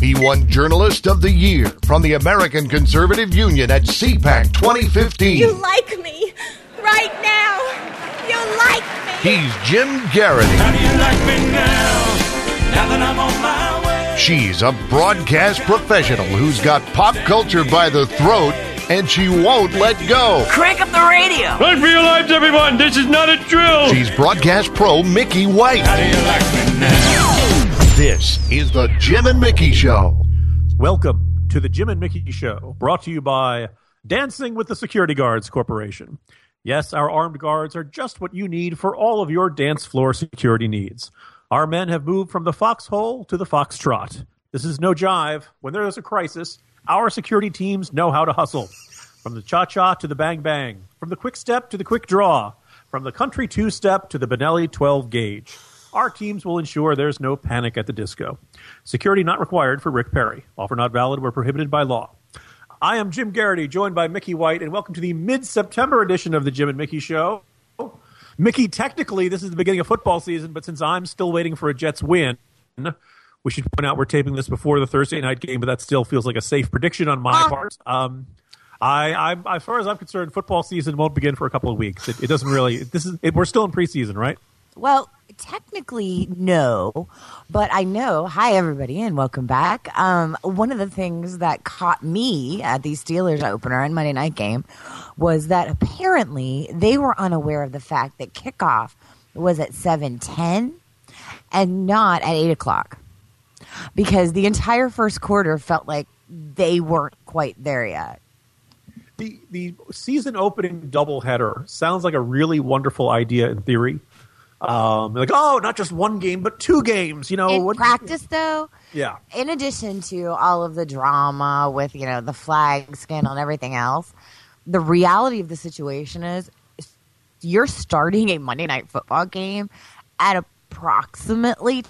He won Journalist of the Year from the American Conservative Union at CPAC 2015. You like me right now. You like me. He's Jim Geraghty. How do you like me now? Now that I'm on my way. She's a broadcast professional who's got pop culture by the throat and she won't let go. Crank up the radio. Run for your lives, everyone. This is not a drill. She's broadcast pro Mickey White. How do you like me now? This is the Jim and Mickey Show. Welcome to the Jim and Mickey Show, brought to you by Dancing with the Security Guards Corporation. Yes, our armed guards are just what you need for all of your dance floor security needs. Our men have moved from the foxhole to the foxtrot. This is no jive. When there is a crisis, our security teams know how to hustle. From the cha cha to the bang bang, from the quick step to the quick draw, from the country two step to the Benelli 12 gauge. Our teams will ensure there's no panic at the disco. Security not required for Rick Perry. Offer not valid where prohibited by law. I am Jim Geraghty, joined by Mickey White, and welcome to the mid September edition of the Jim and Mickey Show. Mickey, technically, this is the beginning of football season, but since I'm still waiting for a Jets win, we should point out we're taping this before the Thursday night game, but that still feels like a safe prediction on my part. Um, I, I, as far as I'm concerned, football season won't begin for a couple of weeks. It, it doesn't really. This is it, we're still in preseason, right? Well, technically, no, but I know. Hi, everybody, and welcome back. Um, one of the things that caught me at the Steelers opener and Monday night game was that apparently they were unaware of the fact that kickoff was at seven ten and not at eight o'clock because the entire first quarter felt like they weren't quite there yet. The the season opening doubleheader sounds like a really wonderful idea in theory. Um, like, oh, not just one game, but two games. You know, In what- practice, though, Yeah, in addition to all of the drama with you know the flag scandal and everything else, the reality of the situation is you're starting a Monday night football game at approximately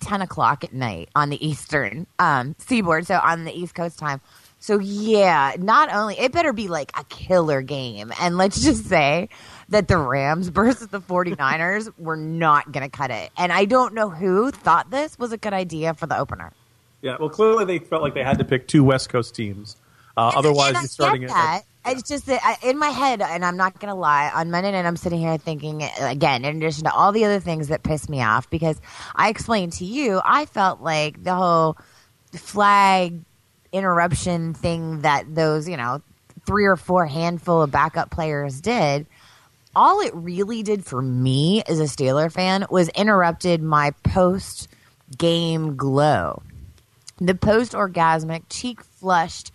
ten o'clock at night on the eastern um, seaboard, so on the East Coast time. So yeah, not only it better be like a killer game, and let's just say that the Rams versus the 49ers were not going to cut it. And I don't know who thought this was a good idea for the opener. yeah. Well, clearly they felt like they had to pick two West Coast teams. Uh, otherwise, you're starting get it. that. It's just that I, in my head, and I'm not going to lie, on Monday night, I'm sitting here thinking, again, in addition to all the other things that piss me off, because I explained to you, I felt like the whole flag interruption thing that those, you know, three or four handful of backup players did, all it really did for me as a Steeler fan was interrupted my post game glow. The post orgasmic, cheek flushed,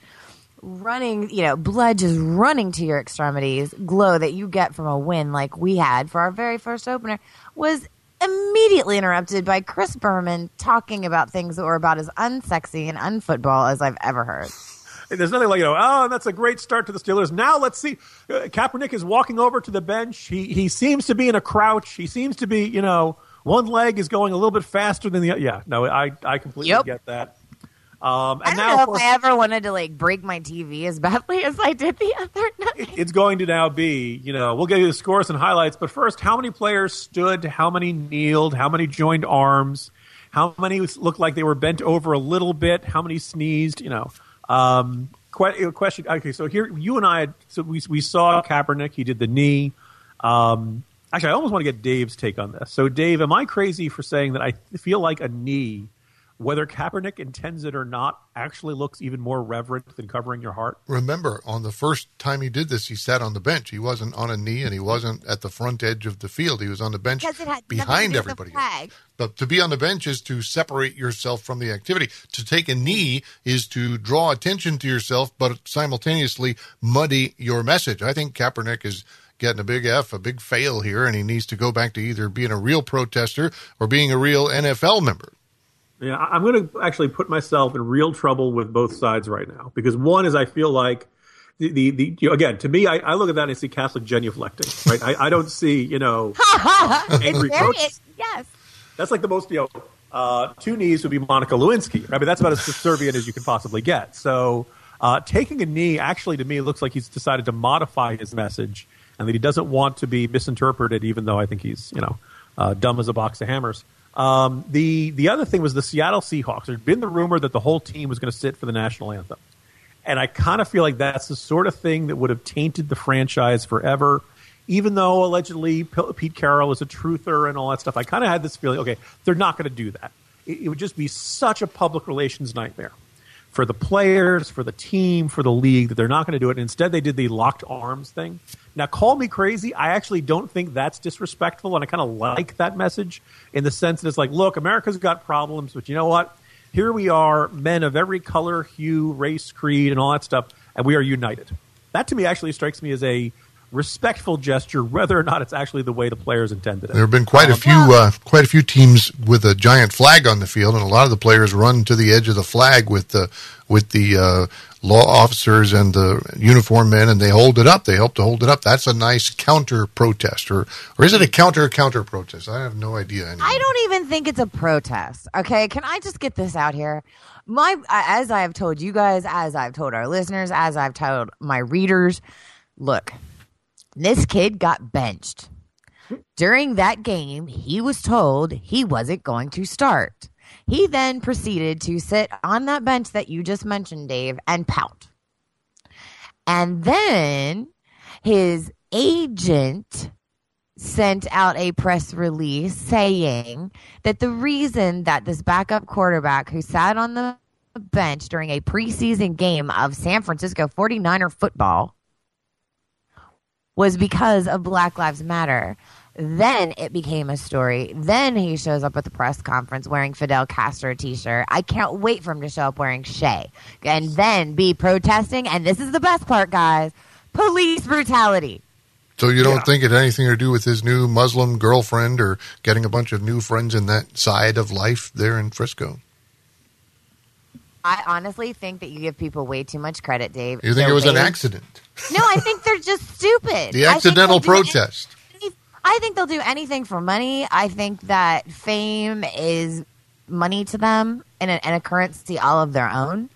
running, you know, blood just running to your extremities glow that you get from a win like we had for our very first opener was immediately interrupted by Chris Berman talking about things that were about as unsexy and unfootball as I've ever heard. There's nothing like you know. Oh, that's a great start to the Steelers. Now let's see. Uh, Kaepernick is walking over to the bench. He he seems to be in a crouch. He seems to be you know one leg is going a little bit faster than the other. Yeah, no, I I completely Yep. get that. Um, I and don't now, know course, if I ever wanted to like break my TV as badly as I did the other night. it's going to now be you know we'll get you the scores and highlights. But first, how many players stood? How many kneeled? How many joined arms? How many looked like they were bent over a little bit? How many sneezed? You know. Um, que- question. Okay, so here you and I. So we we saw Kaepernick. He did the knee. Um, actually, I almost want to get Dave's take on this. So, Dave, am I crazy for saying that I feel like a knee, whether Kaepernick intends it or not, actually looks even more reverent than covering your heart? remember on the first time he did this, he sat on the bench. He wasn't on a knee and he wasn't at the front edge of the field. He was on the bench it had nothing to behind the everybody. flag. But to be on the bench is to separate yourself from the activity. To take a knee is to draw attention to yourself, but simultaneously muddy your message. I think Kaepernick is getting a big F, a big fail here, and he needs to go back to either being a real protester or being a real NFL member. Yeah, I- I'm going to actually put myself in real trouble with both sides right now because one is I feel like the the, the you know, again to me I, I look at that and I see Catholic genuflecting right I, I don't see you know angry it- yes. That's like the most you know uh, two knees would be Monica Lewinsky. Right? I mean that's about as subservient as you can possibly get. So uh, taking a knee actually to me looks like he's decided to modify his message and that he doesn't want to be misinterpreted even though I think he's you know uh, dumb as a box of hammers. Um, the the other thing was the Seattle Seahawks. There'd been the rumor that the whole team was going to sit for the national anthem, and I kind of feel like that's the sort of thing that would have tainted the franchise forever. Even though allegedly Pete Carroll is a truther and all that stuff, I kind of had this feeling. Okay, they're not going to do that. It, it would just be such a public relations nightmare for the players, for the team, for the league that they're not going to do it. Instead, they did the locked arms thing. Now, call me crazy. I actually don't think that's disrespectful, and I kind of like that message in the sense that it's like, look, America's got problems, but you know what? Here we are, men of every color, hue, race, creed, and all that stuff, and we are united. That to me actually strikes me as a respectful gesture, whether or not it's actually the way the players intended it. There have been quite a few, uh, quite a few teams with a giant flag on the field, and a lot of the players run to the edge of the flag with the with the uh, law officers and the uniform men, and they hold it up. They help to hold it up. That's a nice counter protest, or or is it a counter counter protest? I have no idea. Anymore. I don't even think it's a protest. Okay, can I just get this out here? My as I have told you guys, as I've told our listeners, as I've told my readers, look, this kid got benched. During that game, he was told he wasn't going to start. He then proceeded to sit on that bench that you just mentioned, Dave, and pout. And then his agent sent out a press release saying that the reason that this backup quarterback who sat on the bench during a preseason game of San Francisco 49er football was because of Black Lives Matter. Then it became a story. Then he shows up at the press conference wearing Fidel Castro t-shirt. I can't wait for him to show up wearing Che And then be protesting. And this is the best part, guys. Police brutality. So you don't think it had anything to do with his new Muslim girlfriend or getting a bunch of new friends in that side of life there in Frisco? I honestly think that you give people way too much credit, Dave. You think They're it was an accident? No, I think they're just stupid. The accidental they'll protest. any- I think they'll do anything for money. I think that fame is money to them and a, and a currency all of their own.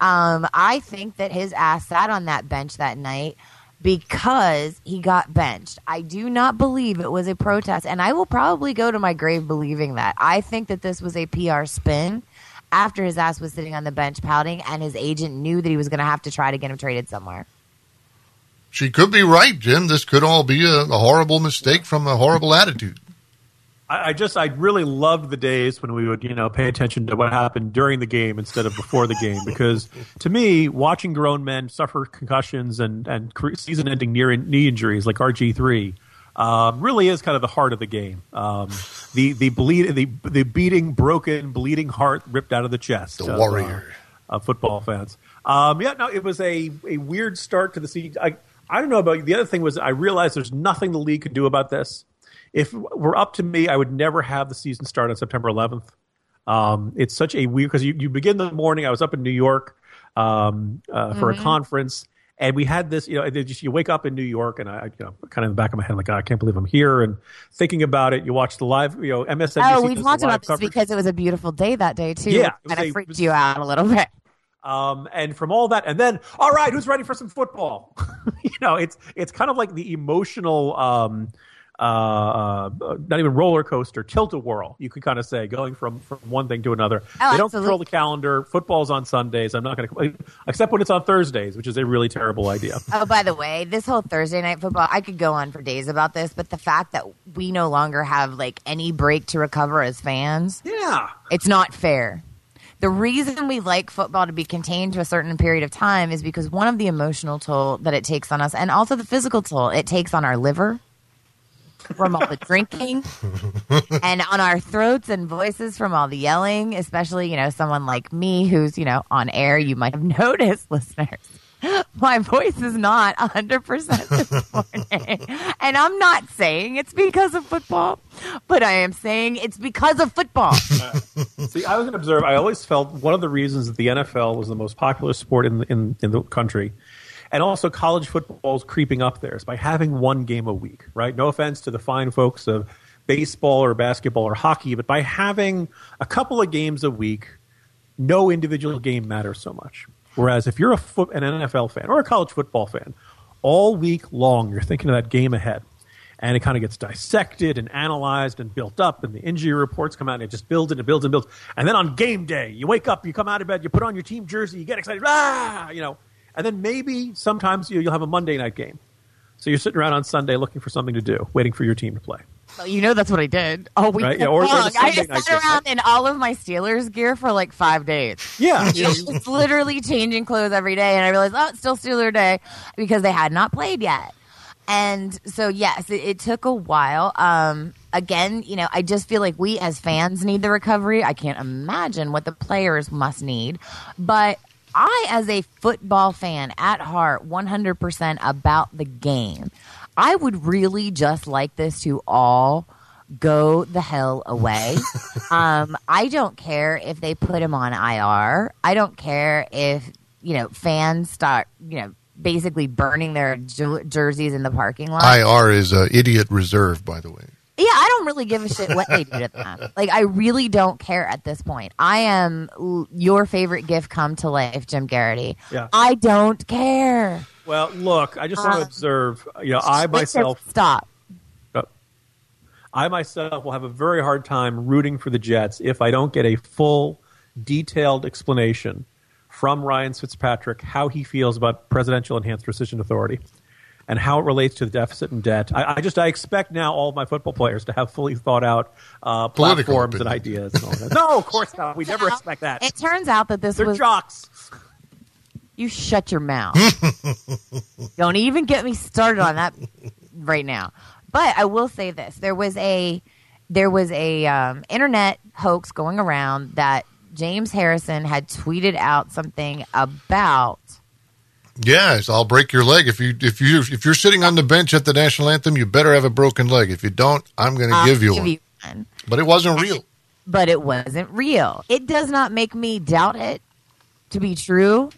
Um, I think that his ass sat on that bench that night because he got benched. I do not believe it was a protest, and I will probably go to my grave believing that. I think that this was a PR spin after his ass was sitting on the bench pouting, and his agent knew that he was going to have to try to get him traded somewhere. She could be right, Jim. This could all be a, a horrible mistake from a horrible attitude. I, I just I really loved the days when we would you know pay attention to what happened during the game instead of before the game because to me watching grown men suffer concussions and and season ending near knee injuries like RG three. Um, really is kind of the heart of the game. Um, the the bleed the the beating, broken, bleeding heart ripped out of the chest. The of, warrior. uh, of football fans. Um, yeah, no, it was a, a weird start to the season. I, I don't know about the other thing was I realized there's nothing the league could do about this. If it were up to me, I would never have the season start on September 11th. Um, it's such a weird because you, you begin the morning. I was up in New York um, uh, for a conference, and we had this. You know, just you wake up in New York, and I, you know, kind of in the back of my head, like "God, I can't believe I'm here, and thinking about it. You watch the live, you know, MSNBC. Oh, we talked about this coverage. because it was a beautiful day that day too. Yeah, and it it freaked you out a little bit. Um, and from all that, and then all right, who's ready for some football? you know, it's it's kind of like the emotional, um, uh, uh, not even roller coaster, tilt a whirl. You could kind of say going from from one thing to another. Oh, they don't absolutely. control the calendar. Football's on Sundays. I'm not going to except when it's on Thursdays, which is a really terrible idea. Oh, by the way, this whole Thursday night football, I could go on for days about this, but the fact that we no longer have like any break to recover as fans, yeah. it's not fair. The reason we like football to be contained to a certain period of time is because one of the emotional toll that it takes on us, and also the physical toll it takes on our liver from all the drinking, and on our throats and voices from all the yelling. Especially, you know, someone like me who's you know on air. You might have noticed, listeners. My voice is not 100% this morning. and I'm not saying it's because of football, but I am saying it's because of football. See, I was going to observe. I always felt one of the reasons that the NFL was the most popular sport in in, in the country, and also college football is creeping up there, is by having one game a week. Right? No offense to the fine folks of baseball or basketball or hockey, but by having a couple of games a week, no individual game matters so much. Whereas if you're a an NFL fan or a college football fan, all week long you're thinking of that game ahead. and it kind of gets dissected and analyzed and built up, and the injury reports come out, and it just builds and it builds and builds. And then on game day, you wake up, you come out of bed, you put on your team jersey, you get excited, ah, you know, and then maybe sometimes you, you'll have a Monday night game. So you're sitting around on Sunday looking for something to do, waiting for your team to play. Well, you know that's what I did. Oh, we Right, yeah, or- or I just sat around in all of my Steelers gear for like five days. Yeah, you know, literally changing clothes every day, and I realized, oh, it's still Steeler Day because they had not played yet. And so, yes, it, it took a while. Um, again, you know, I just feel like we as fans need the recovery. I can't imagine what the players must need, but I, as a football fan at heart, 100% about the game, I would really just like this to all go the hell away. um, I don't care if they put him on IR. I don't care if, you know, fans start, you know, basically burning their jer- jerseys in the parking lot. IR is uh, idiot reserve, by the way. Yeah, I don't really give a shit what they do to them. Like, I really don't care at this point. I am l- your favorite gift come to life, Jim Geraghty. Yeah. I don't care. Well, look, I just want to Uh, observe. You know, I myself, Stop. I myself will have a very hard time rooting for the Jets if I don't get a full, detailed explanation from Ryan Fitzpatrick how he feels about presidential enhanced rescission authority and how it relates to the deficit and debt. I, I just I expect now all of my football players to have fully thought out uh, platforms and ideas. And all that. No, of course not. We never expect that. It turns out that this They're was jocks. You shut your mouth. Don't even get me started on that right now. But I will say this: there was a there was a um, internet hoax going around that James Harrison had tweeted out something about. Yes, I'll break your leg if you if you if you're sitting on the bench at the national anthem. You better have a broken leg. If you don't, I'm going to give you one. one. But it wasn't real. But it wasn't real. It does not make me doubt it to be true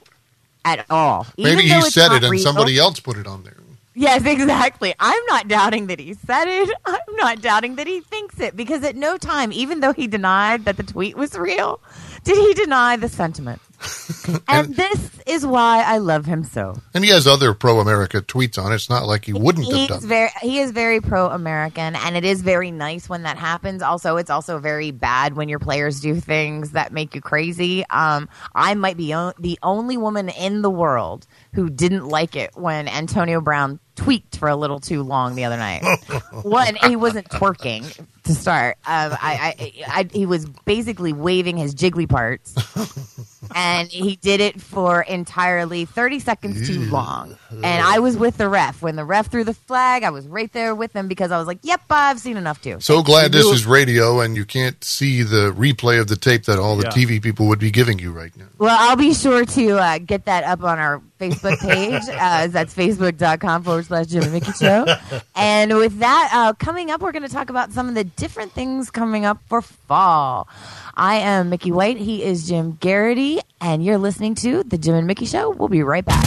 at all. Maybe he said it and real- somebody else put it on there. Yes, exactly. I'm not doubting that he said it. I'm not doubting that he thinks it because at no time, even though he denied that the tweet was real, did he deny the sentiment. and this is why I love him so. And he has other pro America tweets on. It's not like he wouldn't have done it. very he is very pro American and it is very nice when that happens. Also, it's also very bad when your players do things that make you crazy. Um, I might be o- the only woman in the world who didn't like it when Antonio Brown tweaked for a little too long the other night. One, he wasn't twerking to start. Um, I, I, I, he was basically waving his jiggly parts, and he did it for entirely thirty seconds too long. And I was with the ref when the ref threw the flag. I was right there with him because I was like, "Yep, I've seen enough too." So glad this is radio and you can't see the replay of the tape that all the Yeah. TV people would be giving you right now. Well, I'll be sure to uh, get that up on our Facebook page. uh, that's facebook.com forward slash Jim and Mickey Show. And with that, uh, coming up, we're going to talk about some of the different things coming up for fall. I am Mickey White. He is Jim Geraghty. And you're listening to The Jim and Mickey Show. We'll be right back.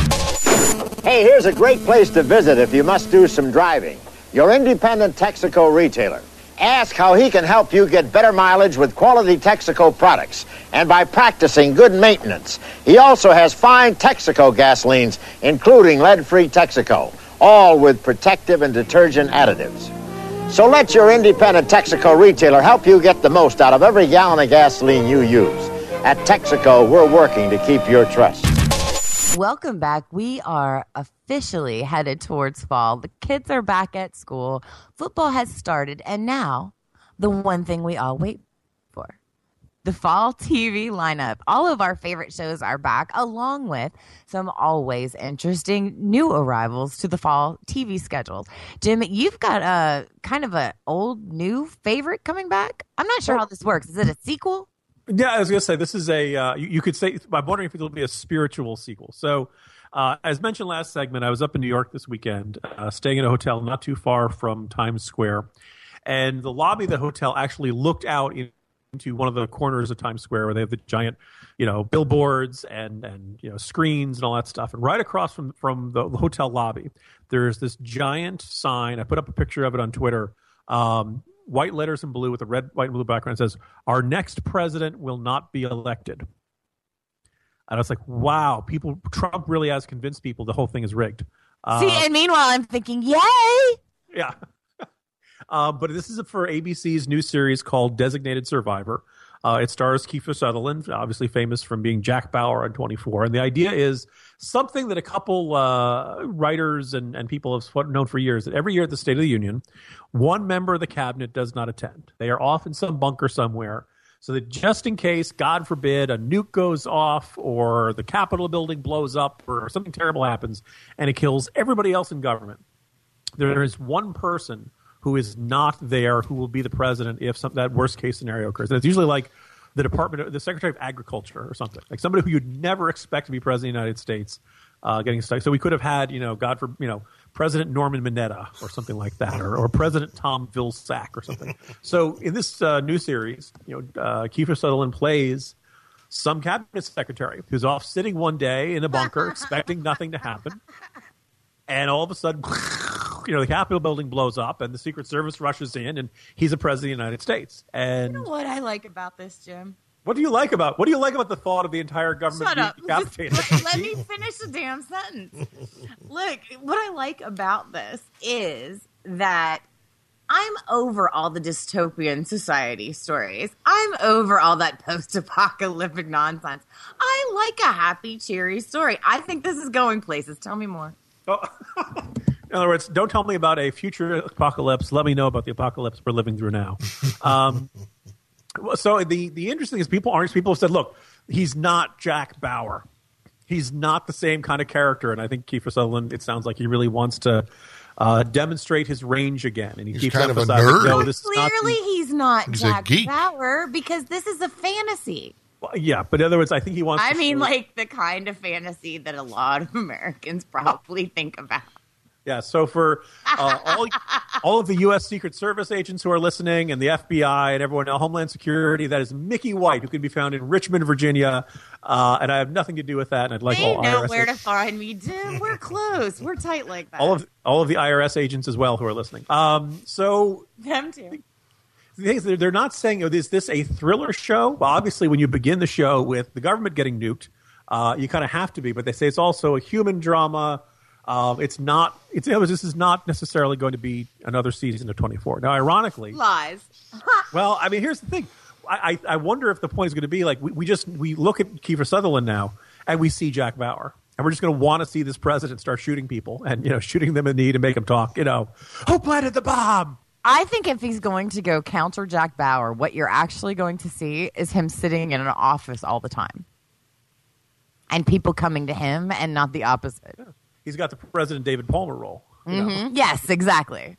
Hey, here's a great place to visit if you must do some driving. Your independent Texaco retailer. Ask how he can help you get better mileage with quality Texaco products and by practicing good maintenance. He also has fine Texaco gasolines, including lead-free Texaco, all with protective and detergent additives. So let your independent Texaco retailer help you get the most out of every gallon of gasoline you use. At Texaco, we're working to keep your trust. Welcome back. We are officially headed towards fall. The kids are back at school. Football has started. And now, the one thing we all wait for the fall TV lineup. All of our favorite shows are back, along with some always interesting new arrivals to the fall TV schedule. Jim, you've got a kind of a old new favorite coming back. I'm not sure how this works. Is it a sequel? Yeah, I was going to say this is a. Uh, you, you could say. I'm wondering if it'll be a spiritual sequel. So, uh, as mentioned last segment, I was up in New York this weekend, uh, staying in a hotel not too far from Times Square, and the lobby of the hotel actually looked out in- into one of the corners of Times Square where they have the giant, you know, billboards and and you know screens and all that stuff. And right across from from the, the hotel lobby, there's this giant sign. I put up a picture of it on Twitter. Um, white letters in blue with a red, white, and blue background says, "Our next president will not be elected." And I was like, "Wow, people! Trump really has convinced people the whole thing is rigged." Uh, See, and meanwhile, I'm thinking, yay! yeah. Uh, but this is for ABC's new series called Designated Survivor. Uh, it stars Kiefer Sutherland, obviously famous from being Jack Bauer on 24. And the idea is something that a couple uh, writers and, and people have known for years that every year at the State of the Union, one member of the cabinet does not attend. They are off in some bunker somewhere. So that just in case, God forbid, a nuke goes off or the Capitol building blows up or something terrible happens and it kills everybody else in government, there is one person who is not there who will be the president if some, that worst case scenario occurs. And it's usually like the Department, of, the Secretary of Agriculture or something, like somebody who you'd never expect to be president of the United States uh, getting stuck. So we could have had, you know, God for, you know, President Norman Mineta or something like that, or, or President Tom Vilsack or something. so in this uh, new series, you know, uh, Kiefer Sutherland plays some cabinet secretary who's off sitting one day in a bunker expecting nothing to happen. And all of a sudden, you know, the Capitol building blows up and the Secret Service rushes in and he's a president of the United States. And You know what I like about this, Jim? what do you like about what do you like about the thought of the entire government Shut being up. decapitated? Let, let me finish the damn sentence. Look, what I like about this is that I'm over all the dystopian society stories. I'm over all that post apocalyptic nonsense. I like a happy, cheery story. I think this is going places. Tell me more. Oh. In other words, don't tell me about a future apocalypse. Let me know about the apocalypse we're living through now. Um, so the the interesting thing is people aren't people have said, look, he's not Jack Bauer. He's not the same kind of character, and I think Kiefer Sutherland. It sounds like he really wants to uh, demonstrate his range again, and he He's keeps kind of a emphasizing, nerd. No, this is not Clearly, the- he's not He's Jack. Bauer because this is a fantasy. Well, yeah, but in other words, I think he wants. I to mean, show- like the kind of fantasy that a lot of Americans probably think about. Yeah, so for uh, all all of the U.S. Secret Service agents who are listening, and the FBI and everyone else, Homeland Security, that is Mickey White, who can be found in Richmond, Virginia, uh, and I have nothing to do with that. And I'd like they all know IRS where to find me, Jim. We're close. We're tight like that. all of all of the IRS agents as well who are listening. Um, so them too. the thing is, they're, they're not saying, oh, is this a thriller show? Well, obviously, when you begin the show with the government getting nuked, uh, you kind of have to be. But they say it's also a human drama. Um, it's not. It's it was, this is not necessarily going to be another season of 24. Now, ironically, Lies. well, I mean, here's the thing. I, I, I wonder if the point is going to be like we, we just we look at Kiefer Sutherland now and we see Jack Bauer. And we're just going to want to see this president start shooting people and you know shooting them in the knee to make them talk. You know, who planted the bomb? I think if he's going to go counter Jack Bauer, what you're actually going to see is him sitting in an office all the time. And people coming to him and not the opposite. He's got the President David Palmer role. Mhm. Yes, exactly.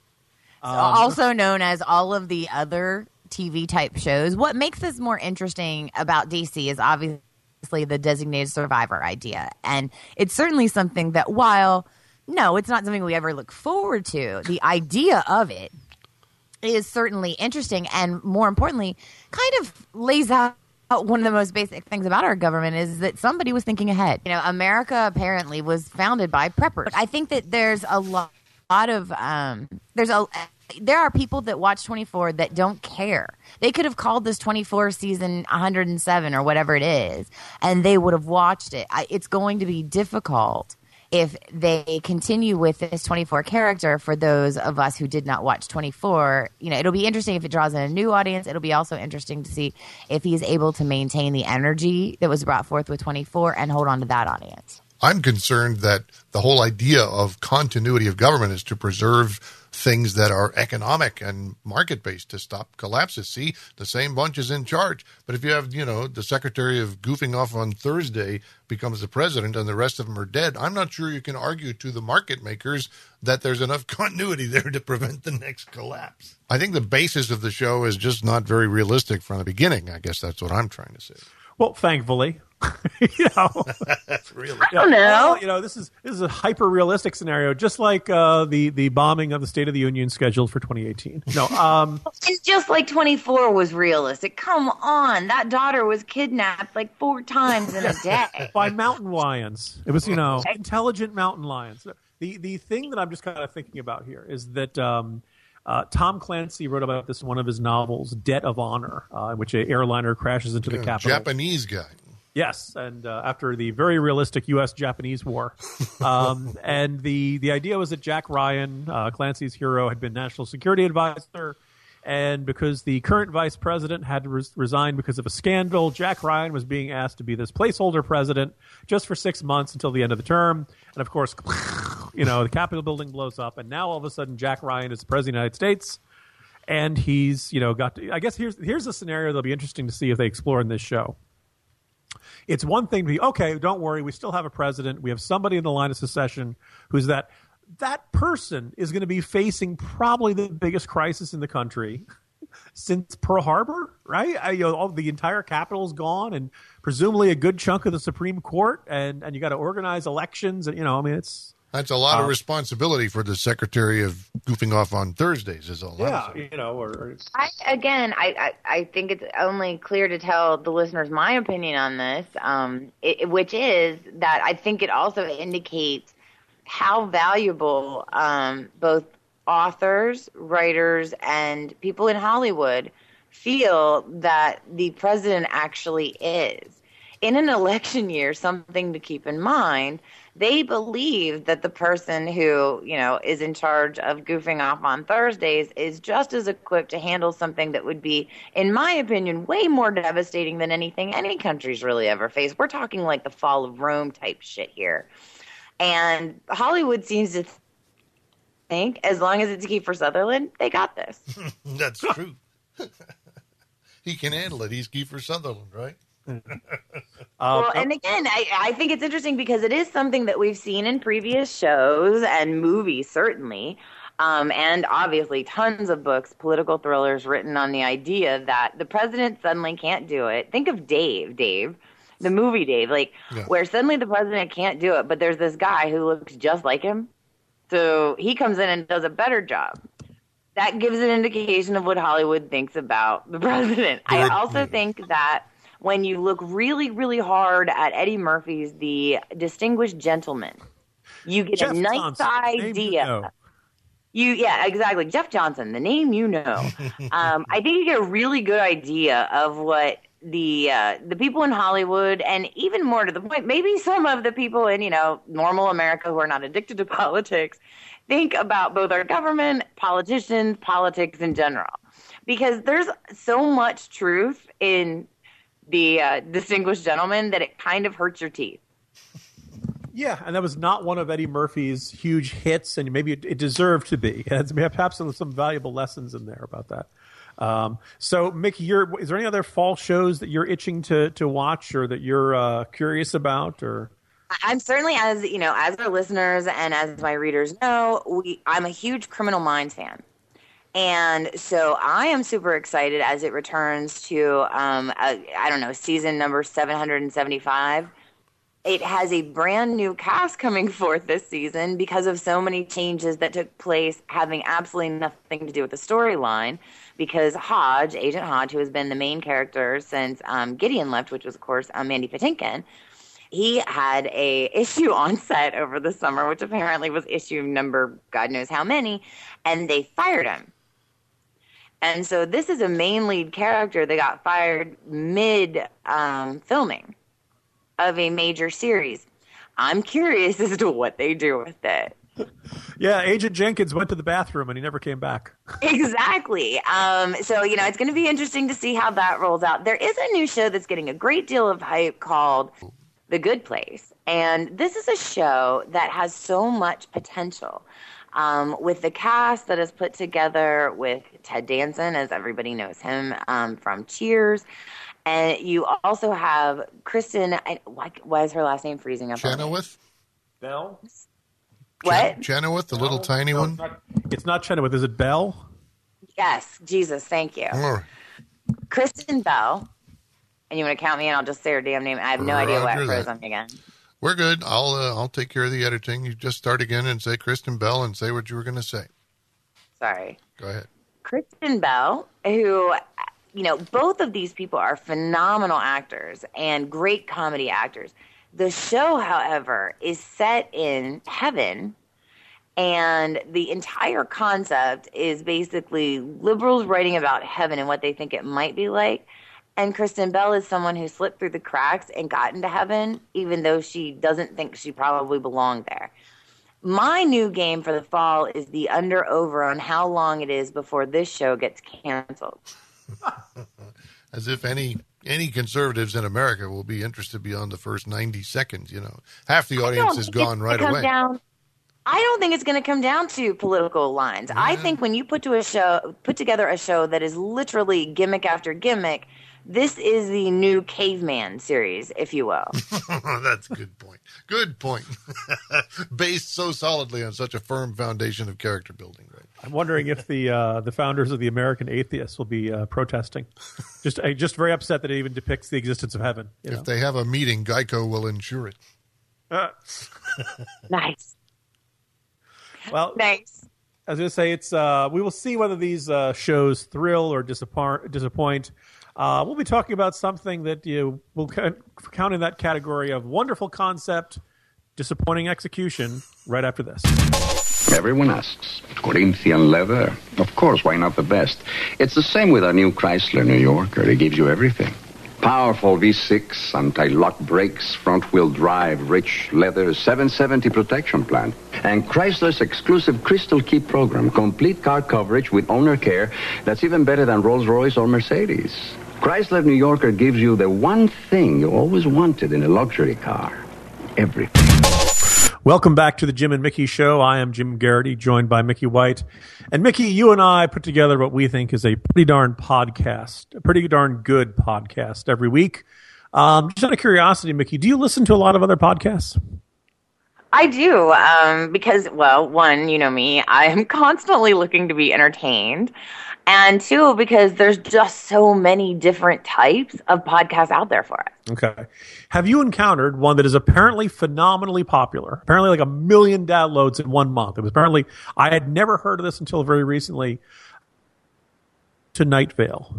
So also known as all of the other TV type shows. What makes this more interesting about DC is obviously the designated survivor idea. And it's certainly something that while no, it's not something we ever look forward to, the idea of it is certainly interesting and more importantly kind of lays out one of the most basic things about our government is that somebody was thinking ahead. You know, America apparently was founded by preppers. I think that there's a lot, lot of um, there's a there are people that watch 24 that don't care. They could have called this 24 season 107 or whatever it is, and they would have watched it. I, it's going to be difficult if they continue with this 24 character for those of us who did not watch 24 you know it'll be interesting if it draws in a new audience. It'll be also interesting to see if he's able to maintain the energy that was brought forth with 24 and hold on to that audience I'm concerned that the whole idea of continuity of government is to preserve things that are economic and market based to stop collapses. See, the same bunch is in charge. But if you have, you know, the secretary of goofing off on Thursday becomes the president and the rest of them are dead, I'm not sure you can argue to the market makers that there's enough continuity there to prevent the next collapse. I think the basis of the show is just not very realistic from the beginning. I guess that's what I'm trying to say. Well, thankfully, you know, That's really. I don't know. You know, this is this is a hyper realistic scenario, just like uh, the the bombing of the State of the Union scheduled for 2018. No, um, It's just like 24 was realistic. Come on. That daughter was kidnapped like four times in a day. by mountain lions. It was, you know, intelligent mountain lions. The the thing that I'm just kind of thinking about here is that um, uh, Tom Clancy wrote about this in one of his novels, Debt of Honor, uh, in which an airliner crashes into the Capitol. Japanese guy. Yes, and uh, after the very realistic U.S.-Japanese War, um, and the the idea was that Jack Ryan, uh, Clancy's hero, had been national security advisor, and because the current vice president had to res- resign because of a scandal, Jack Ryan was being asked to be this placeholder president just for six months until the end of the term, and of course, you know, the Capitol building blows up, and now all of a sudden, Jack Ryan is the president of the United States. And he's, you know, got. To, I guess here's here's a scenario that'll be interesting to see if they explore in this show it's one thing to be okay don't worry we still have a president we have somebody in the line of secession who's that that person is going to be facing probably the biggest crisis in the country since Pearl Harbor, right? I, you know, all the entire capital is gone, and presumably a good chunk of the Supreme Court, and and you got to organize elections, and you know, I mean, it's That's a lot Uh, of responsibility for the secretary of goofing off on Thursdays. Is all. I'm yeah, you know, or, or I again, I, I I think it's only clear to tell the listeners my opinion on this, um, it, which is that I think it also indicates how valuable um, both authors, writers, and people in Hollywood feel that the president actually is. In an election year, something to keep in mind, they believe that the person who, you know, is in charge of goofing off on Thursdays is just as equipped to handle something that would be, in my opinion, way more devastating than anything any country's really ever faced. We're talking like the fall of Rome type shit here. And Hollywood seems to think, as long as it's Kiefer Sutherland, they got this. That's true. he can handle it. He's Kiefer Sutherland, right? well, and again, I, I think it's interesting because it is something that we've seen in previous shows and movies, certainly, um, and obviously tons of books, political thrillers written on the idea that the president suddenly can't do it. Think of Dave, Dave, the movie Dave, like Yeah. where suddenly the president can't do it, but there's this guy who looks just like him. So he comes in and does a better job. That gives an indication of what Hollywood thinks about the president. I also think that when you look really, really hard at Eddie Murphy's The Distinguished Gentleman, you get Jeff a nice Johnson, name you idea. You, yeah, exactly. Jeff Johnson, the name you know. um, I think you get a really good idea of what the uh, the people in Hollywood, and even more to the point, maybe some of the people in you know normal America who are not addicted to politics, think about both our government, politicians, politics in general, because there's so much truth in the uh, distinguished gentleman that it kind of hurts your teeth. Yeah, and that was not one of Eddie Murphy's huge hits, and maybe it, it deserved to be. Has perhaps some, some valuable lessons in there about that. Um, so, Mickey, you're, is there any other fall shows that you're itching to, to watch or that you're uh, curious about? Or I'm certainly as you know, as our listeners and as my readers know, we I'm a huge Criminal Minds fan, and so I am super excited as it returns to um, I don't know season number 775. It has a brand new cast coming forth this season because of so many changes that took place, having absolutely nothing to do with the storyline. Because Hotch, Agent Hotch, who has been the main character since um, Gideon left, which was of course um, Mandy Patinkin, he had a issue on set over the summer, which apparently was issue number God knows how many, and they fired him. And so this is a main lead character that got fired mid um, filming of a major series. I'm curious as to what they do with it. yeah, Agent Jenkins went to the bathroom and he never came back. Exactly. Um, so, you know, it's going to be interesting to see how that rolls out. There is a new show that's getting a great deal of hype called The Good Place. And this is a show that has so much potential. Um, with the cast that is put together with Ted Danson, as everybody knows him um, from Cheers. And you also have Kristen, I, why, why is her last name freezing up? on me? Chenoweth? Bell? What? Chenoweth, the little tiny No, one? It's not, it's not Chenoweth. Is it Bell? Yes, Jesus, thank you. All right. Kristen Bell. And you want to count me in? I'll just say her damn name. I have no idea why Roger it froze that. on me again. We're good. I'll uh, I'll take care of the editing. You just start again and say Kristen Bell and say what you were going to say. Sorry. Go ahead. Kristen Bell, who, you know, both of these people are phenomenal actors and great comedy actors. The show, however, is set in heaven, and the entire concept is basically liberals writing about heaven and what they think it might be like, And Kristen Bell is someone who slipped through the cracks and got into heaven, even though she doesn't think she probably belonged there. My new game for the fall is the under over on how long it is before this show gets canceled. As if any any conservatives in America will be interested beyond the first 90 seconds, you know. Half the audience is gone right away. Down, I don't think it's going to come down to political lines. Yeah. I mm-hmm. think when you put to a show put together a show that is literally gimmick after gimmick, this is the new caveman series, if you will. That's a good point. Good point. Based so solidly on such a firm foundation of character building, right? I'm wondering if the uh, the founders of the American Atheists will be uh, protesting. Just uh, just very upset that it even depicts the existence of heaven. If know? they have a meeting, Geico will insure it. nice. Well, nice. As I was going to say it's. Uh, we will see whether these uh, shows thrill or disappoint. disappoint. Uh, we'll be talking about something that you will count in that category of wonderful concept, disappointing execution. Right after this. Everyone asks, Corinthian leather? Of course, why not the best? It's the same with our new Chrysler New Yorker. It gives you everything. Powerful V6, anti-lock brakes, front-wheel drive, rich leather, 770 protection plan. And Chrysler's exclusive Crystal Key program, complete car coverage with owner care that's even better than Rolls-Royce or Mercedes. Chrysler New Yorker gives you the one thing you always wanted in a luxury car. Everything. Welcome back to the Jim and Mickey Show. I am Jim Geraghty, joined by Mickey White. And Mickey, you and I put together what we think is a pretty darn podcast, a pretty darn good podcast every week. Um, just out of curiosity, Mickey, do you listen to a lot of other podcasts? I do, um, because, well, one, you know me, I am constantly looking to be entertained and two because there's just so many different types of podcasts out there for us. Okay. Have you encountered one that is apparently phenomenally popular apparently like a million downloads in one month? It was apparently i had never heard of this until very recently. To night vale.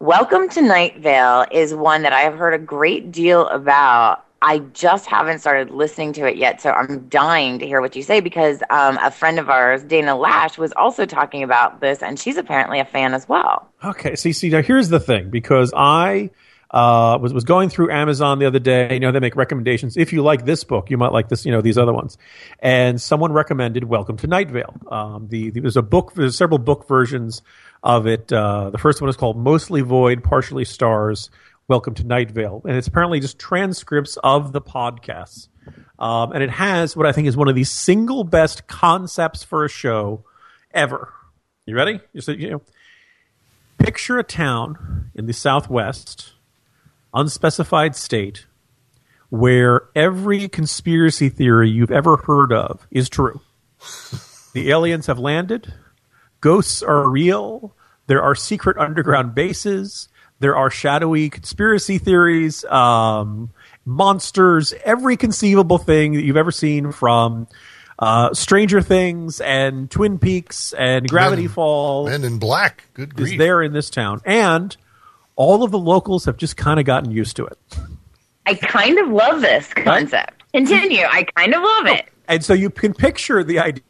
Welcome to night vale is one that i have heard a great deal about I just haven't started listening to it yet, so I'm dying to hear what you say because um, a friend of ours, Dana Loesch, was also talking about this, and she's apparently a fan as well. Okay, see, see, now here's the thing because I uh, was was going through Amazon the other day. You know, they make recommendations. If you like this book, you might like this. You know, these other ones. And someone recommended Welcome to Night Vale. Um, the, the, there's a book. There's several book versions of it. Uh, the first one is called Mostly Void, Partially Stars. Welcome to Night Vale. And it's apparently just transcripts of the podcasts. Um, and it has what I think is one of the single best concepts for a show ever. You ready? You, say, you know, picture a town in the Southwest, unspecified state, where every conspiracy theory you've ever heard of is true. the aliens have landed, ghosts are real, there are secret underground bases, there are shadowy conspiracy theories, um, monsters, every conceivable thing that you've ever seen from uh, Stranger Things and Twin Peaks and Gravity Men, Falls. Men in Black, good grief. is there in this town, and all of the locals have just kind of gotten used to it. I kind of love this concept. Continue. I kind of love it. And so you can picture the idea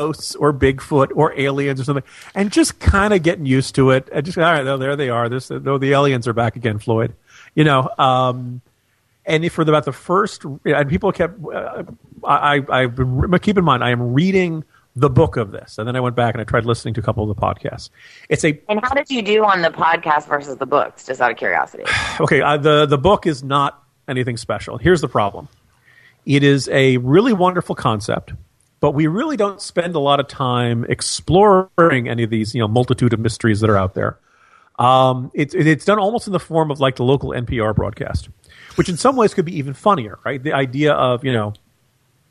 ghosts or Bigfoot or aliens or something, and just kind of getting used to it. And just all right, oh, there they are. This, oh, the aliens are back again, Floyd. You know, um, and for about the first, and people kept. Uh, I, I, I keep in mind, I am reading the book of this, and then I went back and I tried listening to a couple of the podcasts. It's a. And how did you do on the podcast versus the books? Just out of curiosity. okay, uh, the the book is not anything special. Here's the problem. It is a really wonderful concept but we really don't spend a lot of time exploring any of these, you know, multitude of mysteries that are out there. Um, it's it's done almost in the form of like the local NPR broadcast, which in some ways could be even funnier, right? The idea of you know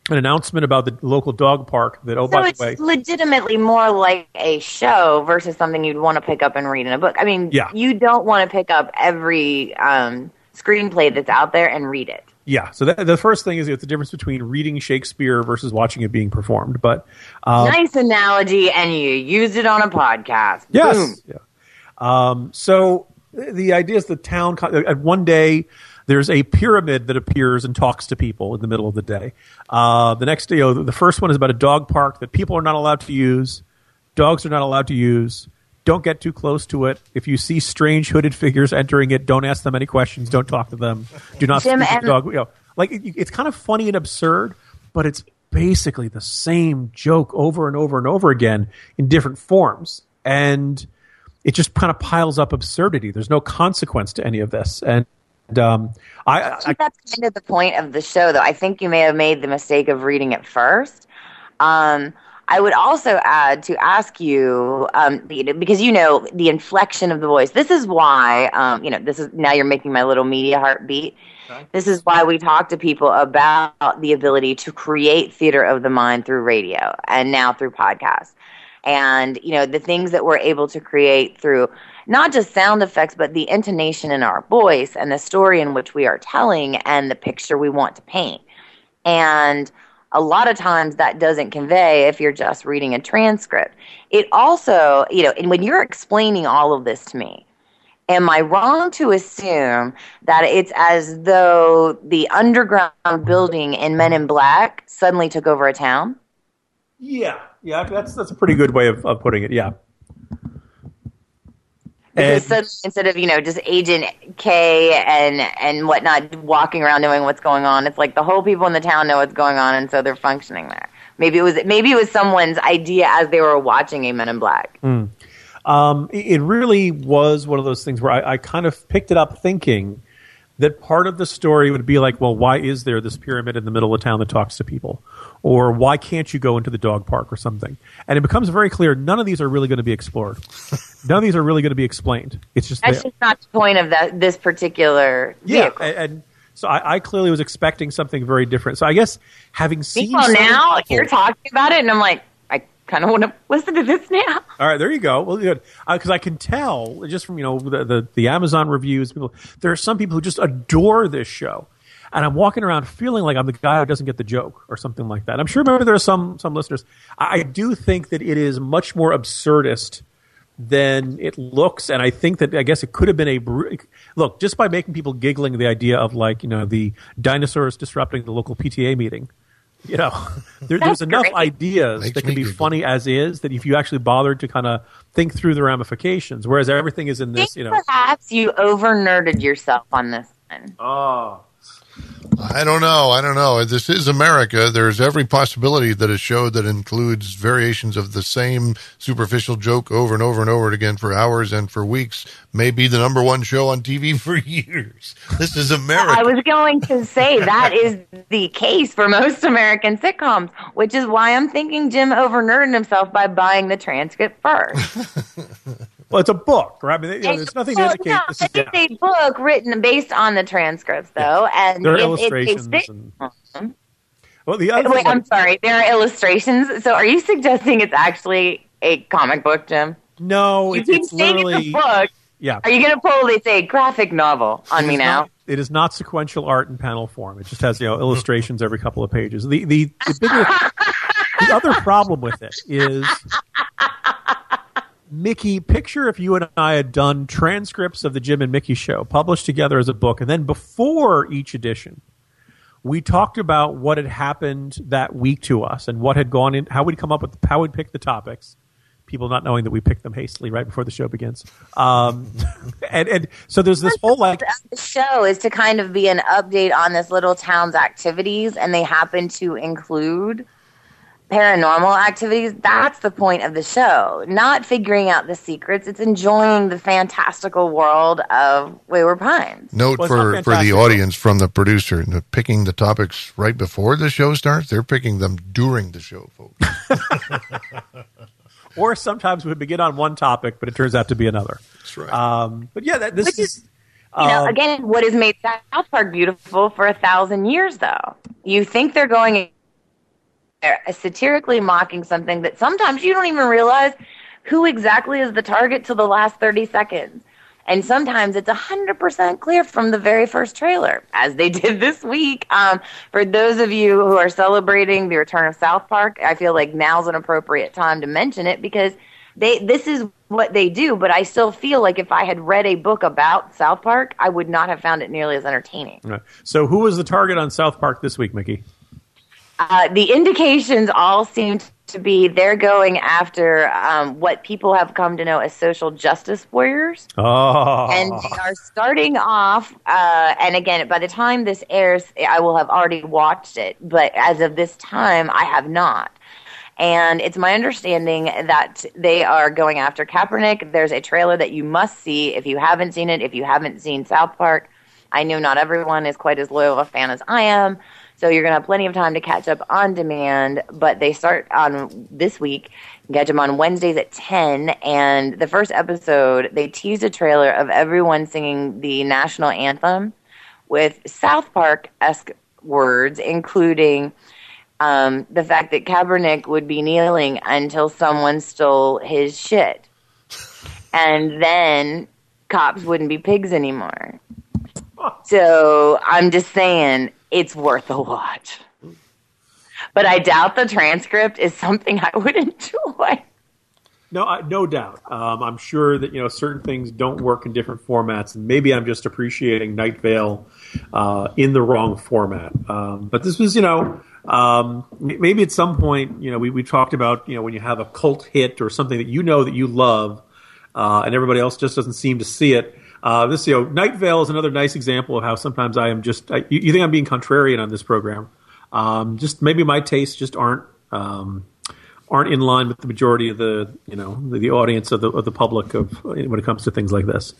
an announcement about the local dog park that oh so by the way, legitimately more like a show versus something you'd want to pick up and read in a book. I mean, yeah. you don't want to pick up every um, screenplay that's out there and read it. Yeah, so that, the first thing is it's the difference between reading Shakespeare versus watching it being performed. But um, nice analogy, and you used it on a podcast. Yes. Boom. Yeah. Um, so the idea is the town. At one day, there's a pyramid that appears and talks to people in the middle of the day. Uh, the next day, you know, the first one is about a dog park that people are not allowed to use, dogs are not allowed to use, don't get too close to it. If you see strange hooded figures entering it, don't ask them any questions. Don't talk to them. Do not Jim, speak to and- the dog. You know, like it, it's kind of funny and absurd, but it's basically the same joke over and over and over again in different forms, and it just kind of piles up absurdity. There's no consequence to any of this, and um, I, I I think that's kind of the point of the show, though. I think you may have made the mistake of reading it first. Um, I would also add to ask you, um, you know, because you know the inflection of the voice. This is why, um, you know, this is now you're making my little media heartbeat. This is why we talk to people about the ability to create theater of the mind through radio and now through podcasts. And, you know, the things that we're able to create through not just sound effects, but the intonation in our voice and the story in which we are telling and the picture we want to paint. And a lot of times that doesn't convey if you're just reading a transcript. It also, you know, and when you're explaining all of this to me, am I wrong to assume that it's as though the underground building in Men in Black suddenly took over a town? yeah, yeah, that's that's a pretty good way of, of putting it. Yeah. Because And- suddenly, instead of you know just Agent K and and whatnot walking around knowing what's going on, it's like the whole people in the town know what's going on, and so they're functioning there. Maybe it was maybe it was someone's idea as they were watching a Men in Black. Um, it it really was one of those things where I, I kind of picked it up thinking that part of the story would be like, well, why is there this pyramid in the middle of town that talks to people? Or why can't you go into the dog park or something? And it becomes very clear none of these are really going to be explored. none of these are really going to be explained. It's just That's there. just not the point of that this particular Yeah, and, and so I, I clearly was expecting something very different. So I guess having seen Well, now people- you're talking about it, and I'm like, I kind of want to listen to this now. All right, there you go. Well, good uh, because I can tell just from you know the, the the Amazon reviews. People, there are some people who just adore this show, and I'm walking around feeling like I'm the guy who doesn't get the joke or something like that. I'm sure maybe there are some some listeners. I, I do think that it is much more absurdist than it looks, and I think that I guess it could have been a br- look just by making people giggling the idea of like you know the dinosaurs disrupting the local PTA meeting. You know, there, there's That's enough great. ideas Makes that can be giggle. funny as is that if you actually bothered to kind of think through the ramifications, whereas everything is in this, think you know. perhaps you over nerded yourself on this one. Oh, I don't know. I don't know. This is America. There's every possibility that a show that includes variations of the same superficial joke over and over and over again for hours and for weeks may be the number one show on TV for years. This is America. I was going to say that is the case for most American sitcoms, which is why I'm thinking Jim overnerded himself by buying the transcript first. well, it's a book, right? I mean, you know, there's nothing to indicate no, this is. it's yeah. a book written based on the transcripts, though, and There are illustrations It's a and- Well, the other Wait, I'm sorry. There are illustrations. So, are you suggesting it's actually a comic book, Jim? no, You it's, keep it's literally it's a book. yeah. Are you going to pull this a graphic novel on me now? not- it is not sequential art in panel form. It just has you know illustrations every couple of pages. The the the, bigger, the other problem with it is Mickey. Picture if you and I had done transcripts of the Jim and Mickey show, published together as a book, and then before each edition, we talked about what had happened that week to us and what had gone in, how we'd come up with, how we'd pick the topics. People not knowing that we picked them hastily right before the show begins, um, and and so there's this whole like The show is to kind of be an update on this little town's activities, and they happen to include paranormal activities. That's the point of the show, not figuring out the secrets. It's enjoying the fantastical world of Wayward Pines. Note Well, for, for the audience from the producer, the picking the topics right before the show starts. They're picking them during the show, folks. or sometimes we begin on one topic, but it turns out to be another. That's right. Um, but yeah, that, this Which is. is- You know, um, again, what has made South Park beautiful for a thousand years, though? You think they're going they're satirically mocking something that sometimes you don't even realize who exactly is the target till the last 30 seconds. And sometimes it's 100% clear from the very first trailer, as they did this week. Um, for those of you who are celebrating the return of South Park, I feel like now's an appropriate time to mention it because they this is what they do. But I still feel like if I had read a book about South Park, I would not have found it nearly as entertaining. Right. So, who was the target on South Park this week, Mickey? Uh, the indications all seem to be they're going after um, what people have come to know as social justice warriors. Oh. And they are starting off, uh, and again, by the time this airs, I will have already watched it. But as of this time, I have not. And it's my understanding that they are going after Kaepernick. There's a trailer that you must see if you haven't seen it, if you haven't seen South Park. I know not everyone is quite as loyal a fan as I am. So you're going to have plenty of time to catch up on demand, but they start on this week. Catch them on Wednesdays at 10. And the first episode, they tease a trailer of everyone singing the national anthem with South Park esque words, including um, the fact that Kaepernick would be kneeling until someone stole his shit. And then cops wouldn't be pigs anymore. So I'm just saying it's worth a watch. But I doubt the transcript is something I would enjoy. No, I, no doubt. Um, I'm sure that you know certain things don't work in different formats, and maybe I'm just appreciating Night Vale uh, in the wrong format. Um, but this was, you know, um, maybe at some point, you know, we, we talked about you know when you have a cult hit or something that you know that you love, uh, and everybody else just doesn't seem to see it. Uh, this, you know, Night Vale is another nice example of how sometimes I am just. I, you, you, think I'm being contrarian on this program? Um, just maybe my tastes just aren't um, aren't in line with the majority of the you know the, the, audience of the of the public of when it comes to things like this.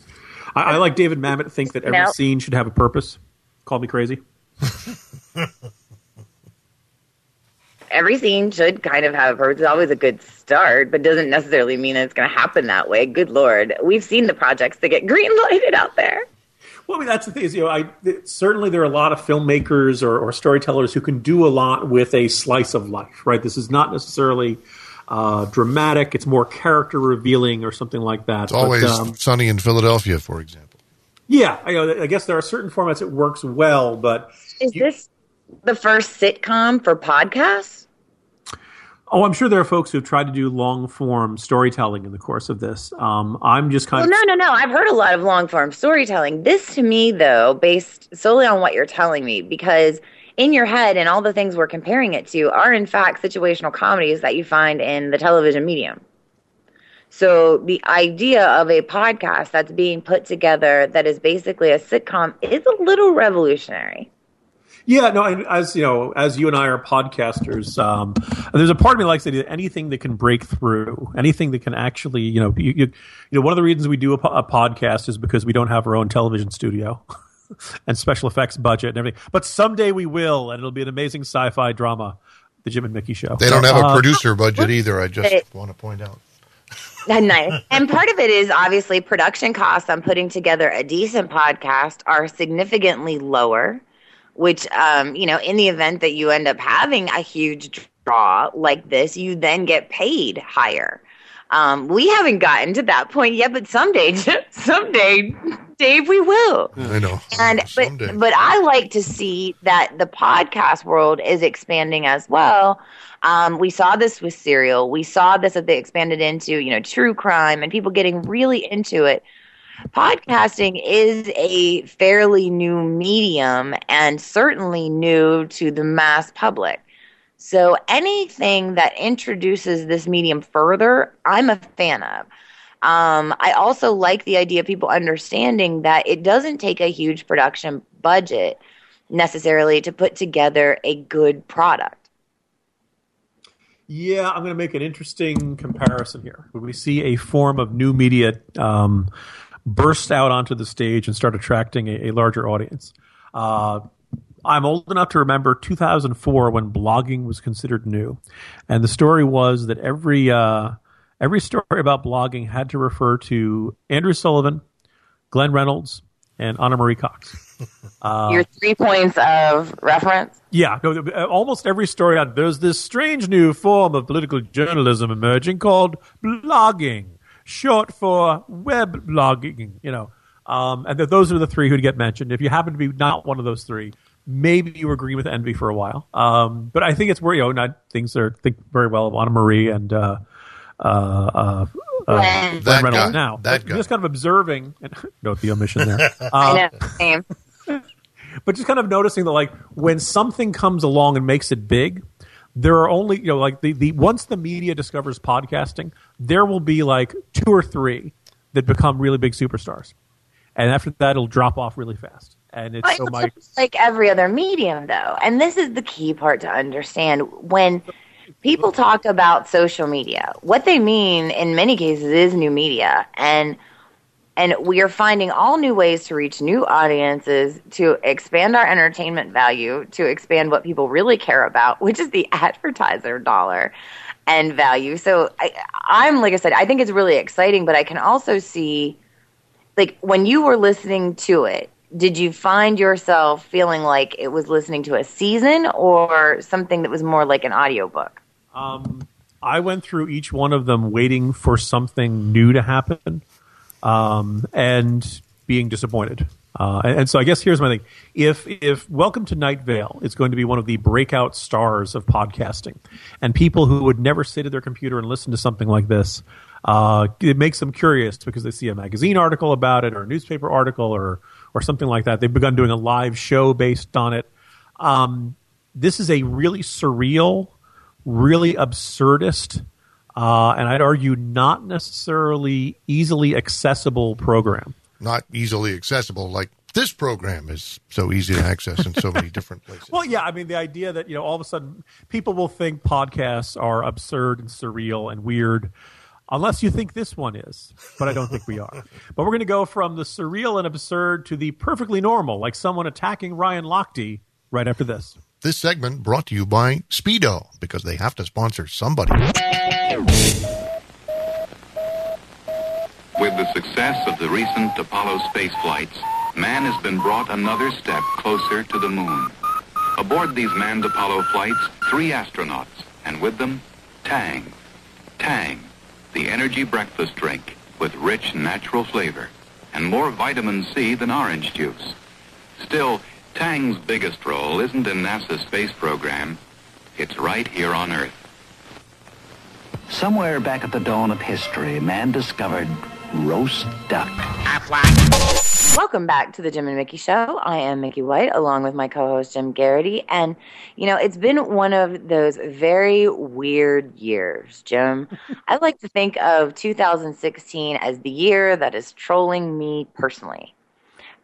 I, I like David Mamet think that every scene should have a purpose. Call me crazy. every scene should kind of have a purpose. It's always a good start, but doesn't necessarily mean it's going to happen that way. Good lord, we've seen the projects that get green lighted out there. Well, I mean, that's the thing is, you know, I, certainly there are a lot of filmmakers or, or, storytellers who can do a lot with a slice of life, right? This is not necessarily uh, dramatic; it's more character revealing or something like that. It's but, always um, sunny in Philadelphia, for example. Yeah, I, I, guess there are certain formats it works well, but is you, this the first sitcom for podcasts? Oh, I'm sure there are folks who've tried to do long form storytelling in the course of this. Um, I'm just kind well, of. No, no, no. I've heard a lot of long form storytelling. This to me, though, based solely on what you're telling me, because in your head and all the things we're comparing it to are, in fact, situational comedies that you find in the television medium. So the idea of a podcast that's being put together that is basically a sitcom is a little revolutionary. Yeah, no, as you know, as you and I are podcasters, um, there's a part of me likes that anything that can break through, anything that can actually, you know, you, you, you know, one of the reasons we do a, a podcast is because we don't have our own television studio and special effects budget and everything. But someday we will, and it'll be an amazing sci-fi drama, the Jim and Mickey Show. They don't have a uh, producer budget either. I just it, want to point out. nice. And part of it is obviously production costs on putting together a decent podcast are significantly lower which um, you know in the event that you end up having a huge draw like this you then get paid higher. Um, we haven't gotten to that point yet but someday someday dave we will. I know. And but but i like to see that the podcast world is expanding as well. Um, we saw this with serial. We saw this that they expanded into you know true crime and people getting really into it podcasting is a fairly new medium and certainly new to the mass public. So anything that introduces this medium further, I'm a fan of. Um, I also like the idea of people understanding that it doesn't take a huge production budget necessarily to put together a good product. Yeah, I'm going to make an interesting comparison here. We see a form of new media um, burst out onto the stage and start attracting a, a larger audience. Uh, I'm old enough to remember 2004 when blogging was considered new, and the story was that every uh, every story about blogging had to refer to Andrew Sullivan, Glenn Reynolds, and Ana Marie Cox. Uh, Your three points of reference. Yeah, no, almost every story on there's this strange new form of political journalism emerging called blogging short for web blogging, you know. Um, and that those are the three who'd get mentioned. If you happen to be not one of those three, maybe you were green with envy for a while. Um, but I think it's where you know not, things are think very well of Ana Marie and uh, uh, uh, uh that Reynolds guy, now. That guy. Just kind of observing. And, note the omission there. I know. Same. but but just kind of noticing that like when something comes along and makes it big, there are only you know like the, the once the media discovers podcasting, there will be like two or three that become really big superstars, and after that it'll drop off really fast. And it's so my like every other medium though. And this is the key part to understand. When people talk about social media what they mean in many cases is new media. And and we are finding all new ways to reach new audiences to expand our entertainment value to expand what people really care about which is the advertiser dollar and value so I, i'm like i said i think it's really exciting but i can also see like when you were listening to it did you find yourself feeling like it was listening to a season or something that was more like an audiobook? Um, I went through each one of them waiting for something new to happen um, and being disappointed. Uh, and, and so I guess here's my thing: if if Welcome to Night Vale is going to be one of the breakout stars of podcasting, and people who would never sit at their computer and listen to something like this, uh, it makes them curious because they see a magazine article about it or a newspaper article or or something like that. They've begun doing a live show based on it. Um, this is a really surreal, really absurdist, uh, and I'd argue not necessarily easily accessible program. Not easily accessible, like this program is so easy to access in so many different places. Well, yeah, I mean the idea that you know all of a sudden people will think podcasts are absurd and surreal and weird unless you think this one is, but I don't think we are. But we're going to go from the surreal and absurd to the perfectly normal, like someone attacking Ryan Lochte right after this. This segment brought to you by Speedo because they have to sponsor somebody. With the success of the recent Apollo space flights, man has been brought another step closer to the moon. Aboard these manned Apollo flights, three astronauts, and with them, Tang. Tang, the energy breakfast drink with rich natural flavor and more vitamin C than orange juice. Still, Tang's biggest role isn't in NASA's space program. It's right here on Earth. Somewhere back at the dawn of history, man discovered roast duck. Welcome back to the Jim and Mickey Show. I am Mickey White along with my co host Jim Geraghty. And, you know, it's been one of those very weird years, Jim. I like to think of 2016 as the year that is trolling me personally.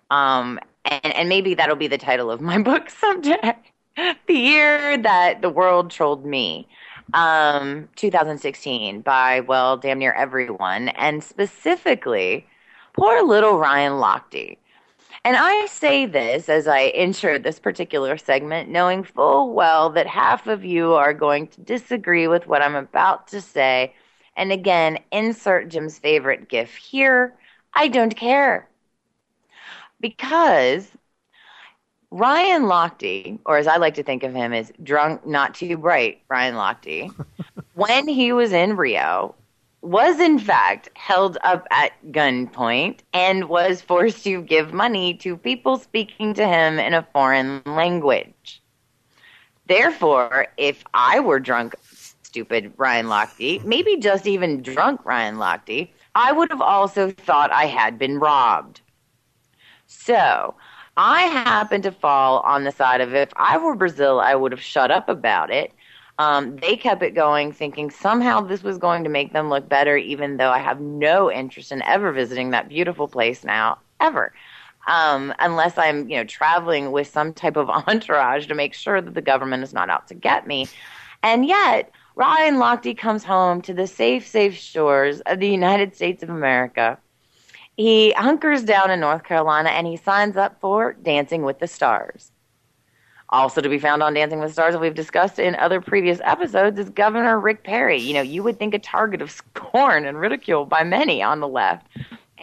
Um, and, and maybe that'll be the title of my book someday. the year that the world trolled me. Um, 2016 by, well, damn near everyone. And specifically, Poor little Ryan Lochte. And I say this as I ensure this particular segment, knowing full well that half of you are going to disagree with what I'm about to say. And again, insert Jim's favorite gif here. I don't care. Because Ryan Lochte, or as I like to think of him as drunk, not too bright, Ryan Lochte, when he was in Rio, was in fact held up at gunpoint and was forced to give money to people speaking to him in a foreign language. Therefore, if I were drunk, stupid Ryan Lochte, maybe just even drunk Ryan Lochte, I would have also thought I had been robbed. So, I happen to fall on the side of if I were Brazil, I would have shut up about it um, they kept it going, thinking somehow this was going to make them look better, even though I have no interest in ever visiting that beautiful place now, ever. Um, unless I'm, you know, traveling with some type of entourage to make sure that the government is not out to get me. And yet, Ryan Lochte comes home to the safe, safe shores of the United States of America. He hunkers down in North Carolina and he signs up for Dancing with the Stars. Also to be found on Dancing with the Stars, that we've discussed in other previous episodes, is Governor Rick Perry. You know, you would think a target of scorn and ridicule by many on the left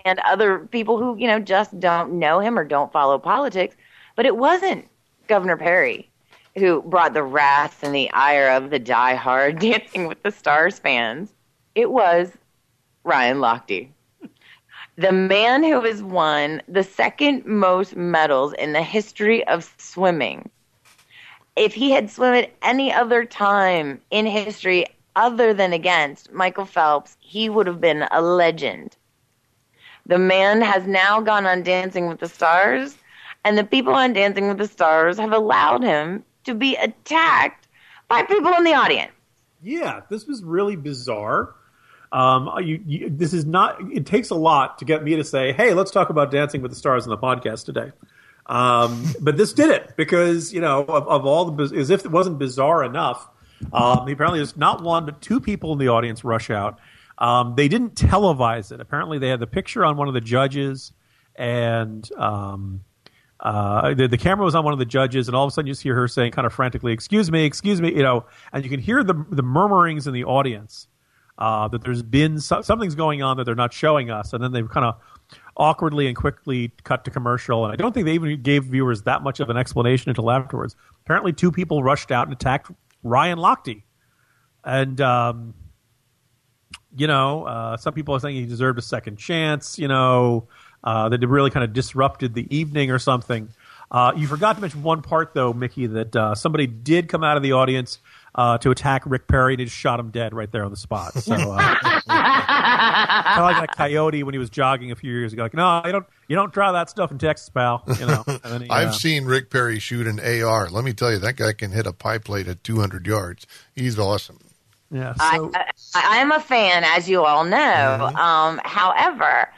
and other people who, you know, just don't know him or don't follow politics. But it wasn't Governor Perry who brought the wrath and the ire of the die-hard Dancing with the Stars fans. It was Ryan Lochte. The man who has won the second most medals in the history of swimming if he had swum at any other time in history other than against Michael Phelps, he would have been a legend. The man has now gone on Dancing with the Stars And the people on Dancing with the Stars have allowed him to be attacked by people in the audience. Yeah, this was really bizarre. Um, you, you, this is not. It takes a lot to get me to say, "Hey, let's talk about Dancing with the Stars on the podcast today." Um, but this did it because you know of, of all the as if it wasn't bizarre enough. Um, apparently, there's not one but two people in the audience rush out. Um, they didn't televise it. Apparently, they had the picture on one of the judges, and um, uh, the, the, camera was on one of the judges, and all of a sudden you just hear her saying, kind of frantically, "Excuse me, excuse me," you know, and you can hear the the murmurings in the audience uh, that there's been so, something's going on that they're not showing us, and then they've kind of awkwardly and quickly cut to commercial. And I don't think they even gave viewers that much of an explanation until afterwards. Apparently, two people rushed out and attacked Ryan Lochte, and um, you know, uh, some people are saying he deserved a second chance. You know, uh, that really kind of disrupted the evening or something. Uh, you forgot to mention one part, though, Mickey, that uh, somebody did come out of the audience uh, to attack Rick Perry and he just shot him dead right there on the spot. So, uh, kind of like that coyote when he was jogging a few years ago. Like, no, you don't, you don't draw that stuff in Texas, pal. You know. He, I've uh, seen Rick Perry shoot an AR. Let me tell you, that guy can hit a pie plate at 200 yards. He's awesome. Yeah. So. I, I, am a fan, as you all know. Mm-hmm. Um, however,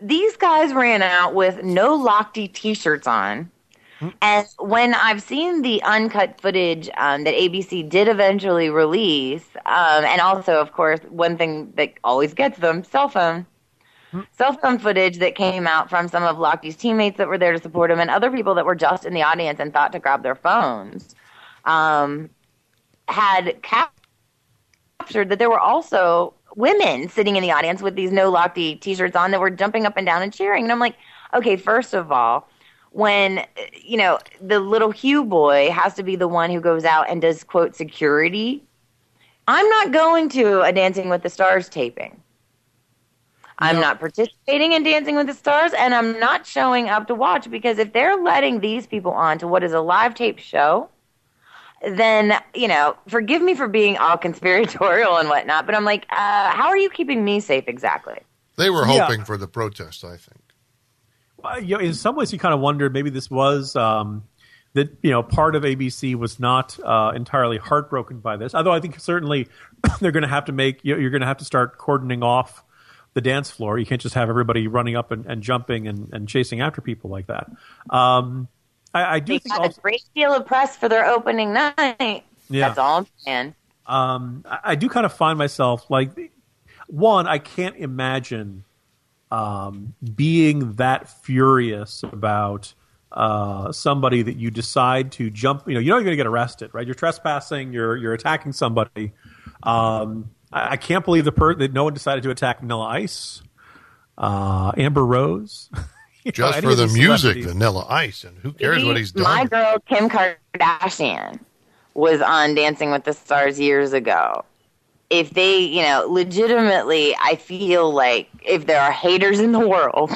these guys ran out with no Lochte T-shirts on and when I've seen the uncut footage um, that ABC did eventually release, um, and also, of course, one thing that always gets them cell phone. Hmm. Cell phone footage that came out from some of Lochte's teammates that were there to support him and other people that were just in the audience and thought to grab their phones um, had captured that there were also women sitting in the audience with these no Lochte t shirts on that were jumping up and down and cheering. And I'm like, okay, first of all, when you know the little Hugh boy has to be the one who goes out and does quote security. I'm not going to a Dancing with the Stars taping. I'm no. not participating in Dancing with the Stars, and I'm not showing up to watch because if they're letting these people on to what is a live tape show, then you know, forgive me for being all conspiratorial and whatnot, but I'm like, uh, how are you keeping me safe exactly? They were hoping yeah. for the protest, I think you know, in some ways, you kind of wondered maybe this was um, that you know part of ABC was not uh, entirely heartbroken by this. Although I think certainly they're going to have to make you're going to have to start cordoning off the dance floor. You can't just have everybody running up and, and jumping and, and, chasing after people like that. Um, I, I, do they think got also, a great deal of press for their opening night. Yeah. That's all I'm saying. Um, I, I do kind of find myself like one. I can't imagine um, being that furious about uh, somebody that you decide to jump, you know, you know you're going to get arrested, right? You're trespassing, you're you're attacking somebody. Um, I, I, can't believe the per- that no one decided to attack Vanilla Ice, uh, Amber Rose. Just know, for the music, Vanilla Ice, and who cares what he's done? My girl Kim Kardashian was on Dancing with the Stars years ago, if they, you know, legitimately, I feel like if there are haters in the world,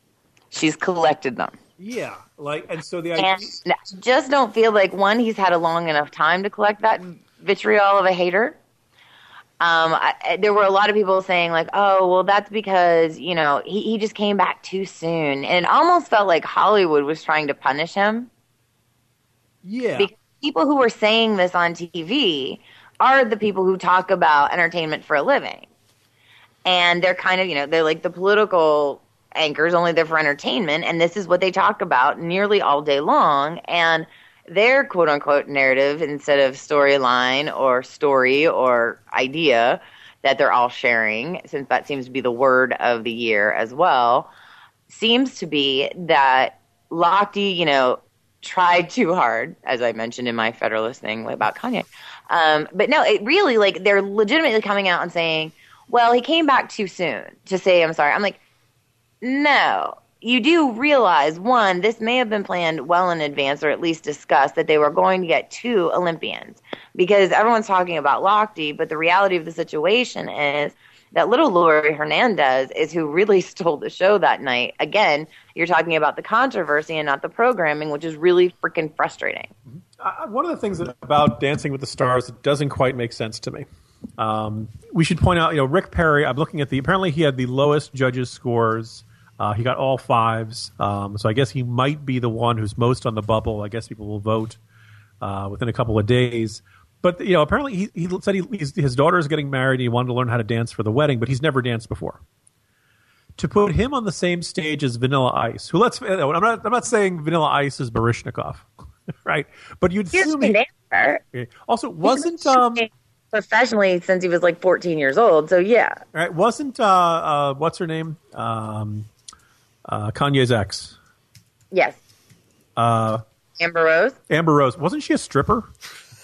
she's collected them. Yeah, like, and so the idea. And I just don't feel like one, he's had a long enough time to collect that vitriol of a hater. Um, I, there were a lot of people saying like, "Oh, well, that's because you know he he just came back too soon," and it almost felt like Hollywood was trying to punish him. Yeah, because people who were saying this on TV are the people who talk about entertainment for a living. And they're kind of, you know, they're like the political anchors, only they're for entertainment. And this is what they talk about nearly all day long. And their quote unquote narrative instead of storyline or story or idea that they're all sharing, since that seems to be the word of the year as well, seems to be that Lochte, you know, tried too hard, as I mentioned in my Federalist thing about Kanye, um, but no, it really like they're legitimately coming out and saying, "Well, he came back too soon to say I'm sorry." I'm like, no. You do realize one, this may have been planned well in advance, or at least discussed that they were going to get two Olympians because everyone's talking about Lochte, but the reality of the situation is that little Laurie Hernandez is who really stole the show that night. Again, you're talking about the controversy and not the programming, which is really freaking frustrating. Mm-hmm one of the things about Dancing with the Stars that doesn't quite make sense to me. Um, we should point out, you know, Rick Perry. I'm looking at the. Apparently, he had the lowest judges' scores uh, Uh, he got all fives, um, so I guess he might be the one who's most on the bubble. I guess people will vote uh, within a couple of days. But you know, apparently he, he said he, his daughter is getting married. and He wanted to learn how to dance for the wedding, but he's never danced before. To put him on the same stage as Vanilla Ice, who let's I'm not I'm not saying Vanilla Ice is Baryshnikov, right? But you'd He's assume he- Also, wasn't um professionally since he was like 14 years old. So yeah, right? Wasn't uh, uh what's her name? Um, uh, Kanye's ex, yes, uh, Amber Rose. Amber Rose. Wasn't she a stripper?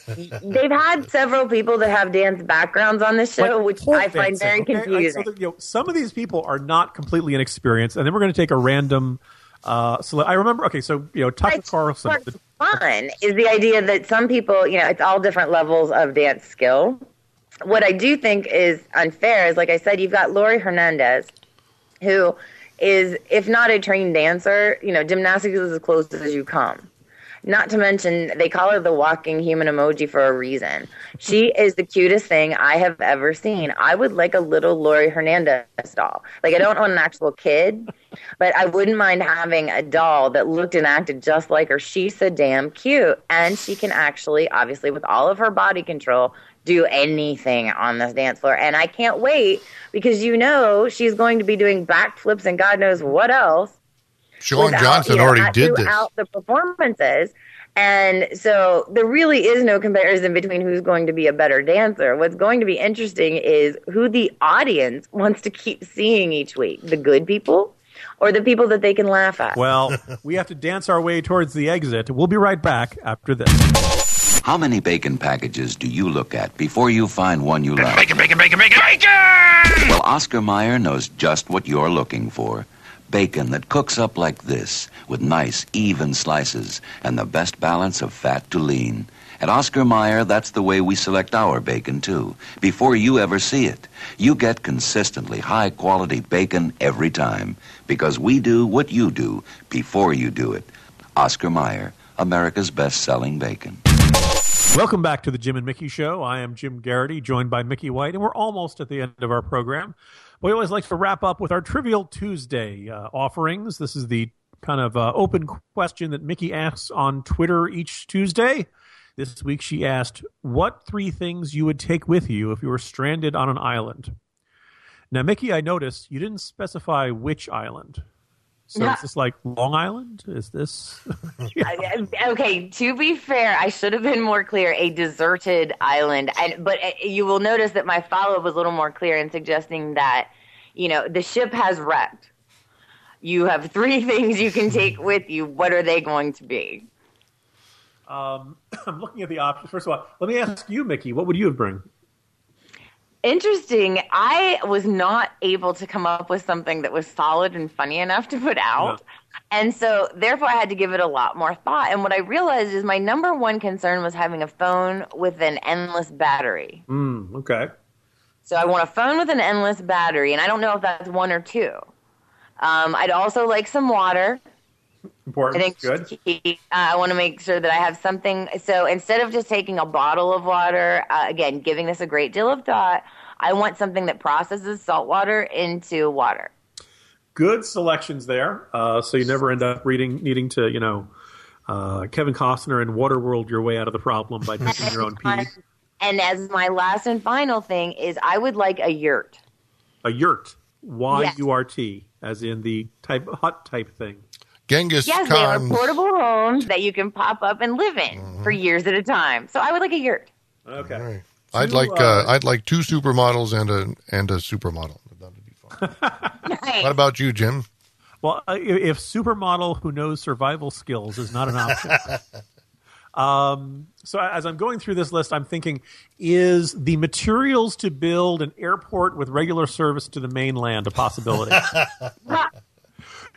They've had several people that have dance backgrounds on this show, Like which I find very okay? Like, confusing. so that, you know, some of these people are not completely inexperienced, and then we're going to take a random. Uh, so I remember. Okay, so you know, Tucker Carlson. What's fun is the idea that some people, you know, it's all different levels of dance skill. What I do think is unfair is, like I said, you've got Laurie Hernandez, who is, if not a trained dancer, you know, gymnastics is as close as you come. Not to mention, they call her the walking human emoji for a reason. She is the cutest thing I have ever seen. I would like a little Laurie Hernandez doll. Like, I don't want an actual kid, but I wouldn't mind having a doll that looked and acted just like her. She's so damn cute. And she can actually, obviously, with all of her body control, do anything on this dance floor. And I can't wait because you know she's going to be doing backflips and God knows what else Sean without, Johnson you know, already did this. throughout the performances. And so there really is no comparison between who's going to be a better dancer. What's going to be interesting is who the audience wants to keep seeing each week the good people or the people that they can laugh at. Well, we have to dance our way towards the exit. We'll be right back after this. How many bacon packages do you look at before you find one you like? Bacon, bacon, bacon, bacon, bacon! Well, Oscar Mayer knows just what you're looking for. Bacon that cooks up like this, with nice, even slices, and the best balance of fat to lean. At Oscar Mayer, that's the way we select our bacon, too. Before you ever see it, you get consistently high quality bacon every time. Because we do what you do before you do it. Oscar Mayer, America's best selling bacon. Welcome back to the Jim and Mickey Show. I am Jim Geraghty, joined by Mickey White, and we're almost at the end of our program. We always like to wrap up with our Trivial Tuesday uh, offerings. This is the kind of uh, open question that Mickey asks on Twitter each Tuesday. This week she asked, What three things you would take with you if you were stranded on an island? Now, Mickey, I noticed you didn't specify which island. So Yeah. is this like Long Island? Is this I- okay, to be fair, I should have been more clear. A deserted island, and but uh, you will notice that my follow up was a little more clear in suggesting that you know the ship has wrecked. You have three things you can take with you. What are they going to be? Um, I'm looking at the options. First of all, let me ask you, Mickey, what would you have bring? Interesting. I was not able to come up with something that was solid and funny enough to put out. And so, therefore, I had to give it a lot more thought. And what I realized is my number one concern was having a phone with an endless battery. Mm, okay. So, I want a phone with an endless battery, and I don't know if that's one or two. Um, I'd also like some water. Important. I think Good. uh, I want to make sure that I have something. So instead of just taking a bottle of water, uh, again, giving this a great deal of thought, I want something that processes salt water into water. Good selections there. Uh, so you never end up reading, needing to, you know, uh, Kevin Costner and Waterworld your way out of the problem by drinking your own pee. And as my last and final thing is, I would like a yurt. A yurt. Y. U R T, as in the type hut type thing. Genghis yes, they are portable homes that you can pop up and live in for years at a time. So I would like a yurt. Okay. I'd like uh, uh, I'd like two supermodels and a and a supermodel. That would be Nice. What about you, Jim? Well, uh, if if supermodel who knows survival skills is not an option. um, so as I'm going through this list, I'm thinking: is the materials to build an airport with regular service to the mainland a possibility?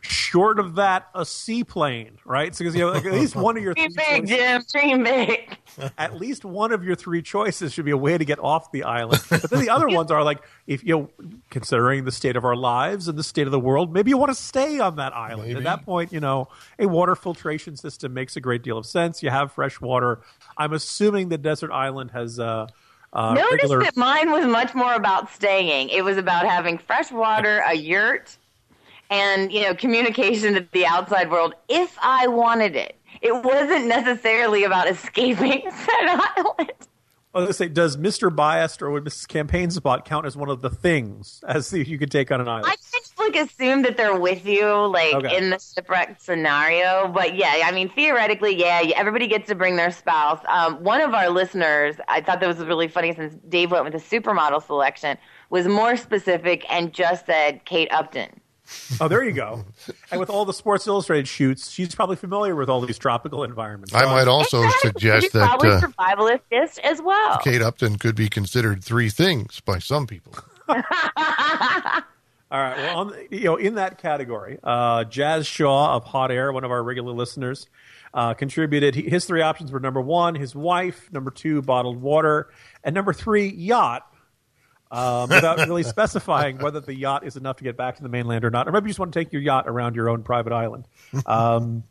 Short of that, a seaplane, right? So, because you know, like, at least one of your Dream three big, Jim. Dream big. at least one of your three choices should be a way to get off the island. But then the other ones are like, if you know, considering the state of our lives and the state of the world, maybe you want to stay on that island. At that point, you know, a water filtration system makes a great deal of sense. You have fresh water. I'm assuming the desert island has uh, uh, Notice regular. that mine was much more about staying. It was about having fresh water, a yurt, and you know communication to the outside world if I wanted it. It wasn't necessarily about escaping said island. I was going to say, does Mr. Biased or would Mrs. Campaign Spot count as one of the things as you could take on an island? I just like assume that they're with you, like Okay. in the shipwreck scenario. But yeah, I mean, theoretically, yeah, everybody gets to bring their spouse. Um, one of our listeners, I thought that was really funny since Dave went with the supermodel selection, was more specific and just said Kate Upton. Oh, there you go. and with all the Sports Illustrated shoots, she's probably familiar with all these tropical environments. I might also suggest She's that probably uh, survivalist as well. Kate Upton could be considered three things by some people. All right. Well, on, you know, in that category, uh, Jazz Shaw of Hot Air, one of our regular listeners, uh, contributed. His three options were number one, his wife; number two, bottled water; and number three, yacht. Um, without really specifying whether the yacht is enough to get back to the mainland or not, or maybe you just want to take your yacht around your own private island. Um,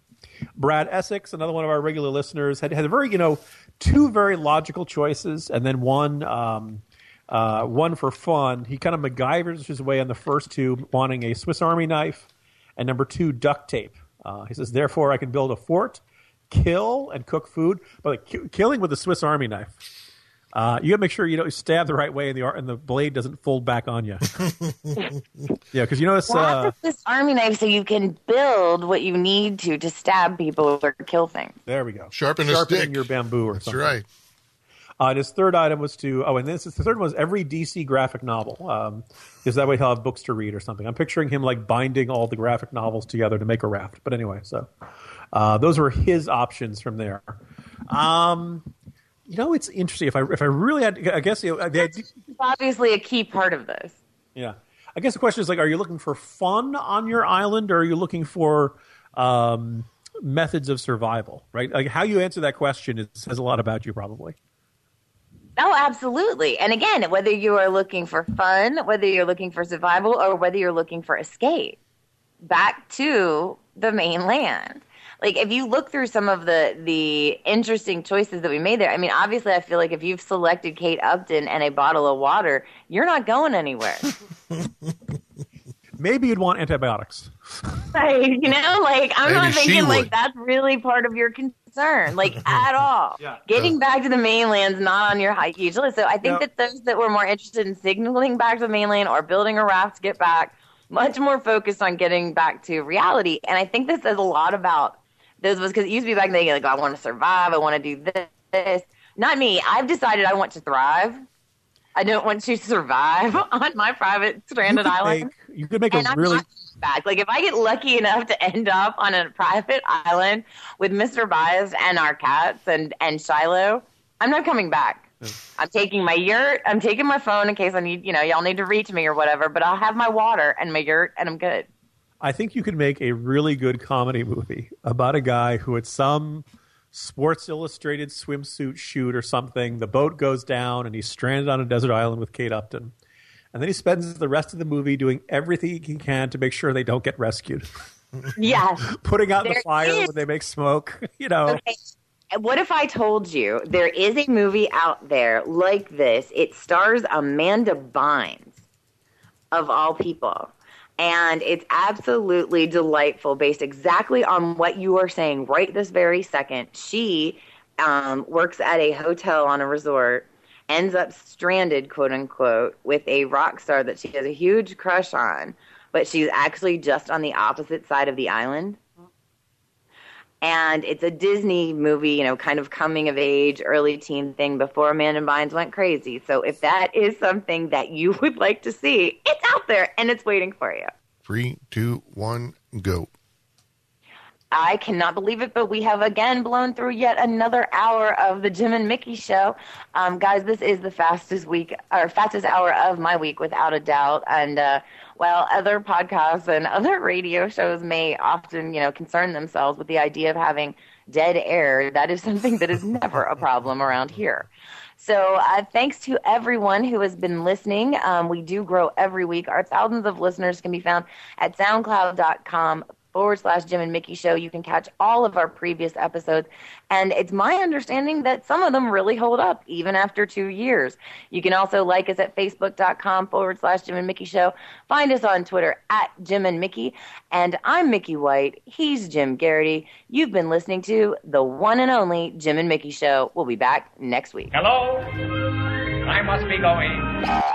Brad Essex, another one of our regular listeners, had had a very you know two very logical choices, and then one um, uh, one for fun. He kind of MacGyvers his way on the first two, wanting a Swiss Army knife, and number two duct tape. Uh, he says, therefore, I can build a fort, kill and cook food, but like, ki- killing with a Swiss Army knife. Uh, you got to make sure you don't stab the right way, and the and the blade doesn't fold back on you. yeah, because you notice. Why Uh, this army knife so you can build what you need to to stab people or kill things? There we go. Sharpen a Sharpening stick. your bamboo or That's something. right. Uh, and his third item was to oh, and this is the third one was every DC graphic novel. Um, because that way he'll have books to read or something. I'm picturing him like binding all the graphic novels together to make a raft. But anyway, so uh, those were his options from there. Um, you know, it's interesting. If I if I really had, I guess you know, the idea, obviously a key part of this. yeah. I guess the question is like, are you looking for fun on your island, or are you looking for um, methods of survival? Right? Like how you answer that question is, says a lot about you, probably. Oh, absolutely. And again, whether you are looking for fun, whether you're looking for survival, or whether you're looking for escape back to the mainland. Like if you look through some of the the interesting choices that we made there, I mean, obviously, I feel like if you've selected Kate Upton and a bottle of water, you're not going anywhere. Maybe you'd want antibiotics. Like, you know, like I'm Maybe not she thinking like that's really part of your concern, like at all. Yeah. Getting back to the mainland's not on your hike usually. So I think that those that were more interested in signaling back to the mainland or building a raft to get back, much more focused on getting back to reality. And I think this says a lot about those of us because it used to be back then like oh, I want to survive, I want to do this, this. Not me. I've decided I want to thrive. I don't want to survive on my private stranded you island. Make, you could make And a I'm really back. Like if I get lucky enough to end up on a private island with Mr. Bias and our cats and and Shiloh, I'm not coming back. I'm taking my yurt. I'm taking my phone in case I need, you know, y'all need to reach me or whatever. But I'll have my water and my yurt, and I'm good. I think you could make a really good comedy movie about a guy who at some Sports Illustrated swimsuit shoot or something, the boat goes down and he's stranded on a desert island with Kate Upton. And then he spends the rest of the movie doing everything he can to make sure they don't get rescued. Yes. Putting out the fire is- when they make smoke, you know. Okay. What if I told you there is a movie out there like this? It stars Amanda Bynes, of all people. And it's absolutely delightful, based exactly on what you are saying right this very second. She um, works at a hotel on a resort, ends up stranded, quote unquote, with a rock star that she has a huge crush on, but she's actually just on the opposite side of the island and it's a Disney movie, you know, kind of coming of age, early teen thing before Amanda Bynes went crazy. So if that is something that you would like to see, it's out there and it's waiting for you. Three, two, one, go. I cannot believe it, but we have again blown through yet another hour of the Jim and Mickey show. Um, guys, this is the fastest week or fastest hour of my week without a doubt. And uh, while other podcasts and other radio shows may often, you know, concern themselves with the idea of having dead air, that is something that is never a problem around here. So, uh, thanks to everyone who has been listening. Um, we do grow every week. Our thousands of listeners can be found at soundcloud.com forward slash Jim and Mickey Show. You can catch all of our previous episodes. And it's my understanding that some of them really hold up even after two years. You can also like us at facebook.com forward slash Jim and Mickey Show. Find us on Twitter at Jim and Mickey. And I'm Mickey White. He's Jim Geraghty. You've been listening to the one and only Jim and Mickey Show. We'll be back next week. Hello? I must be going.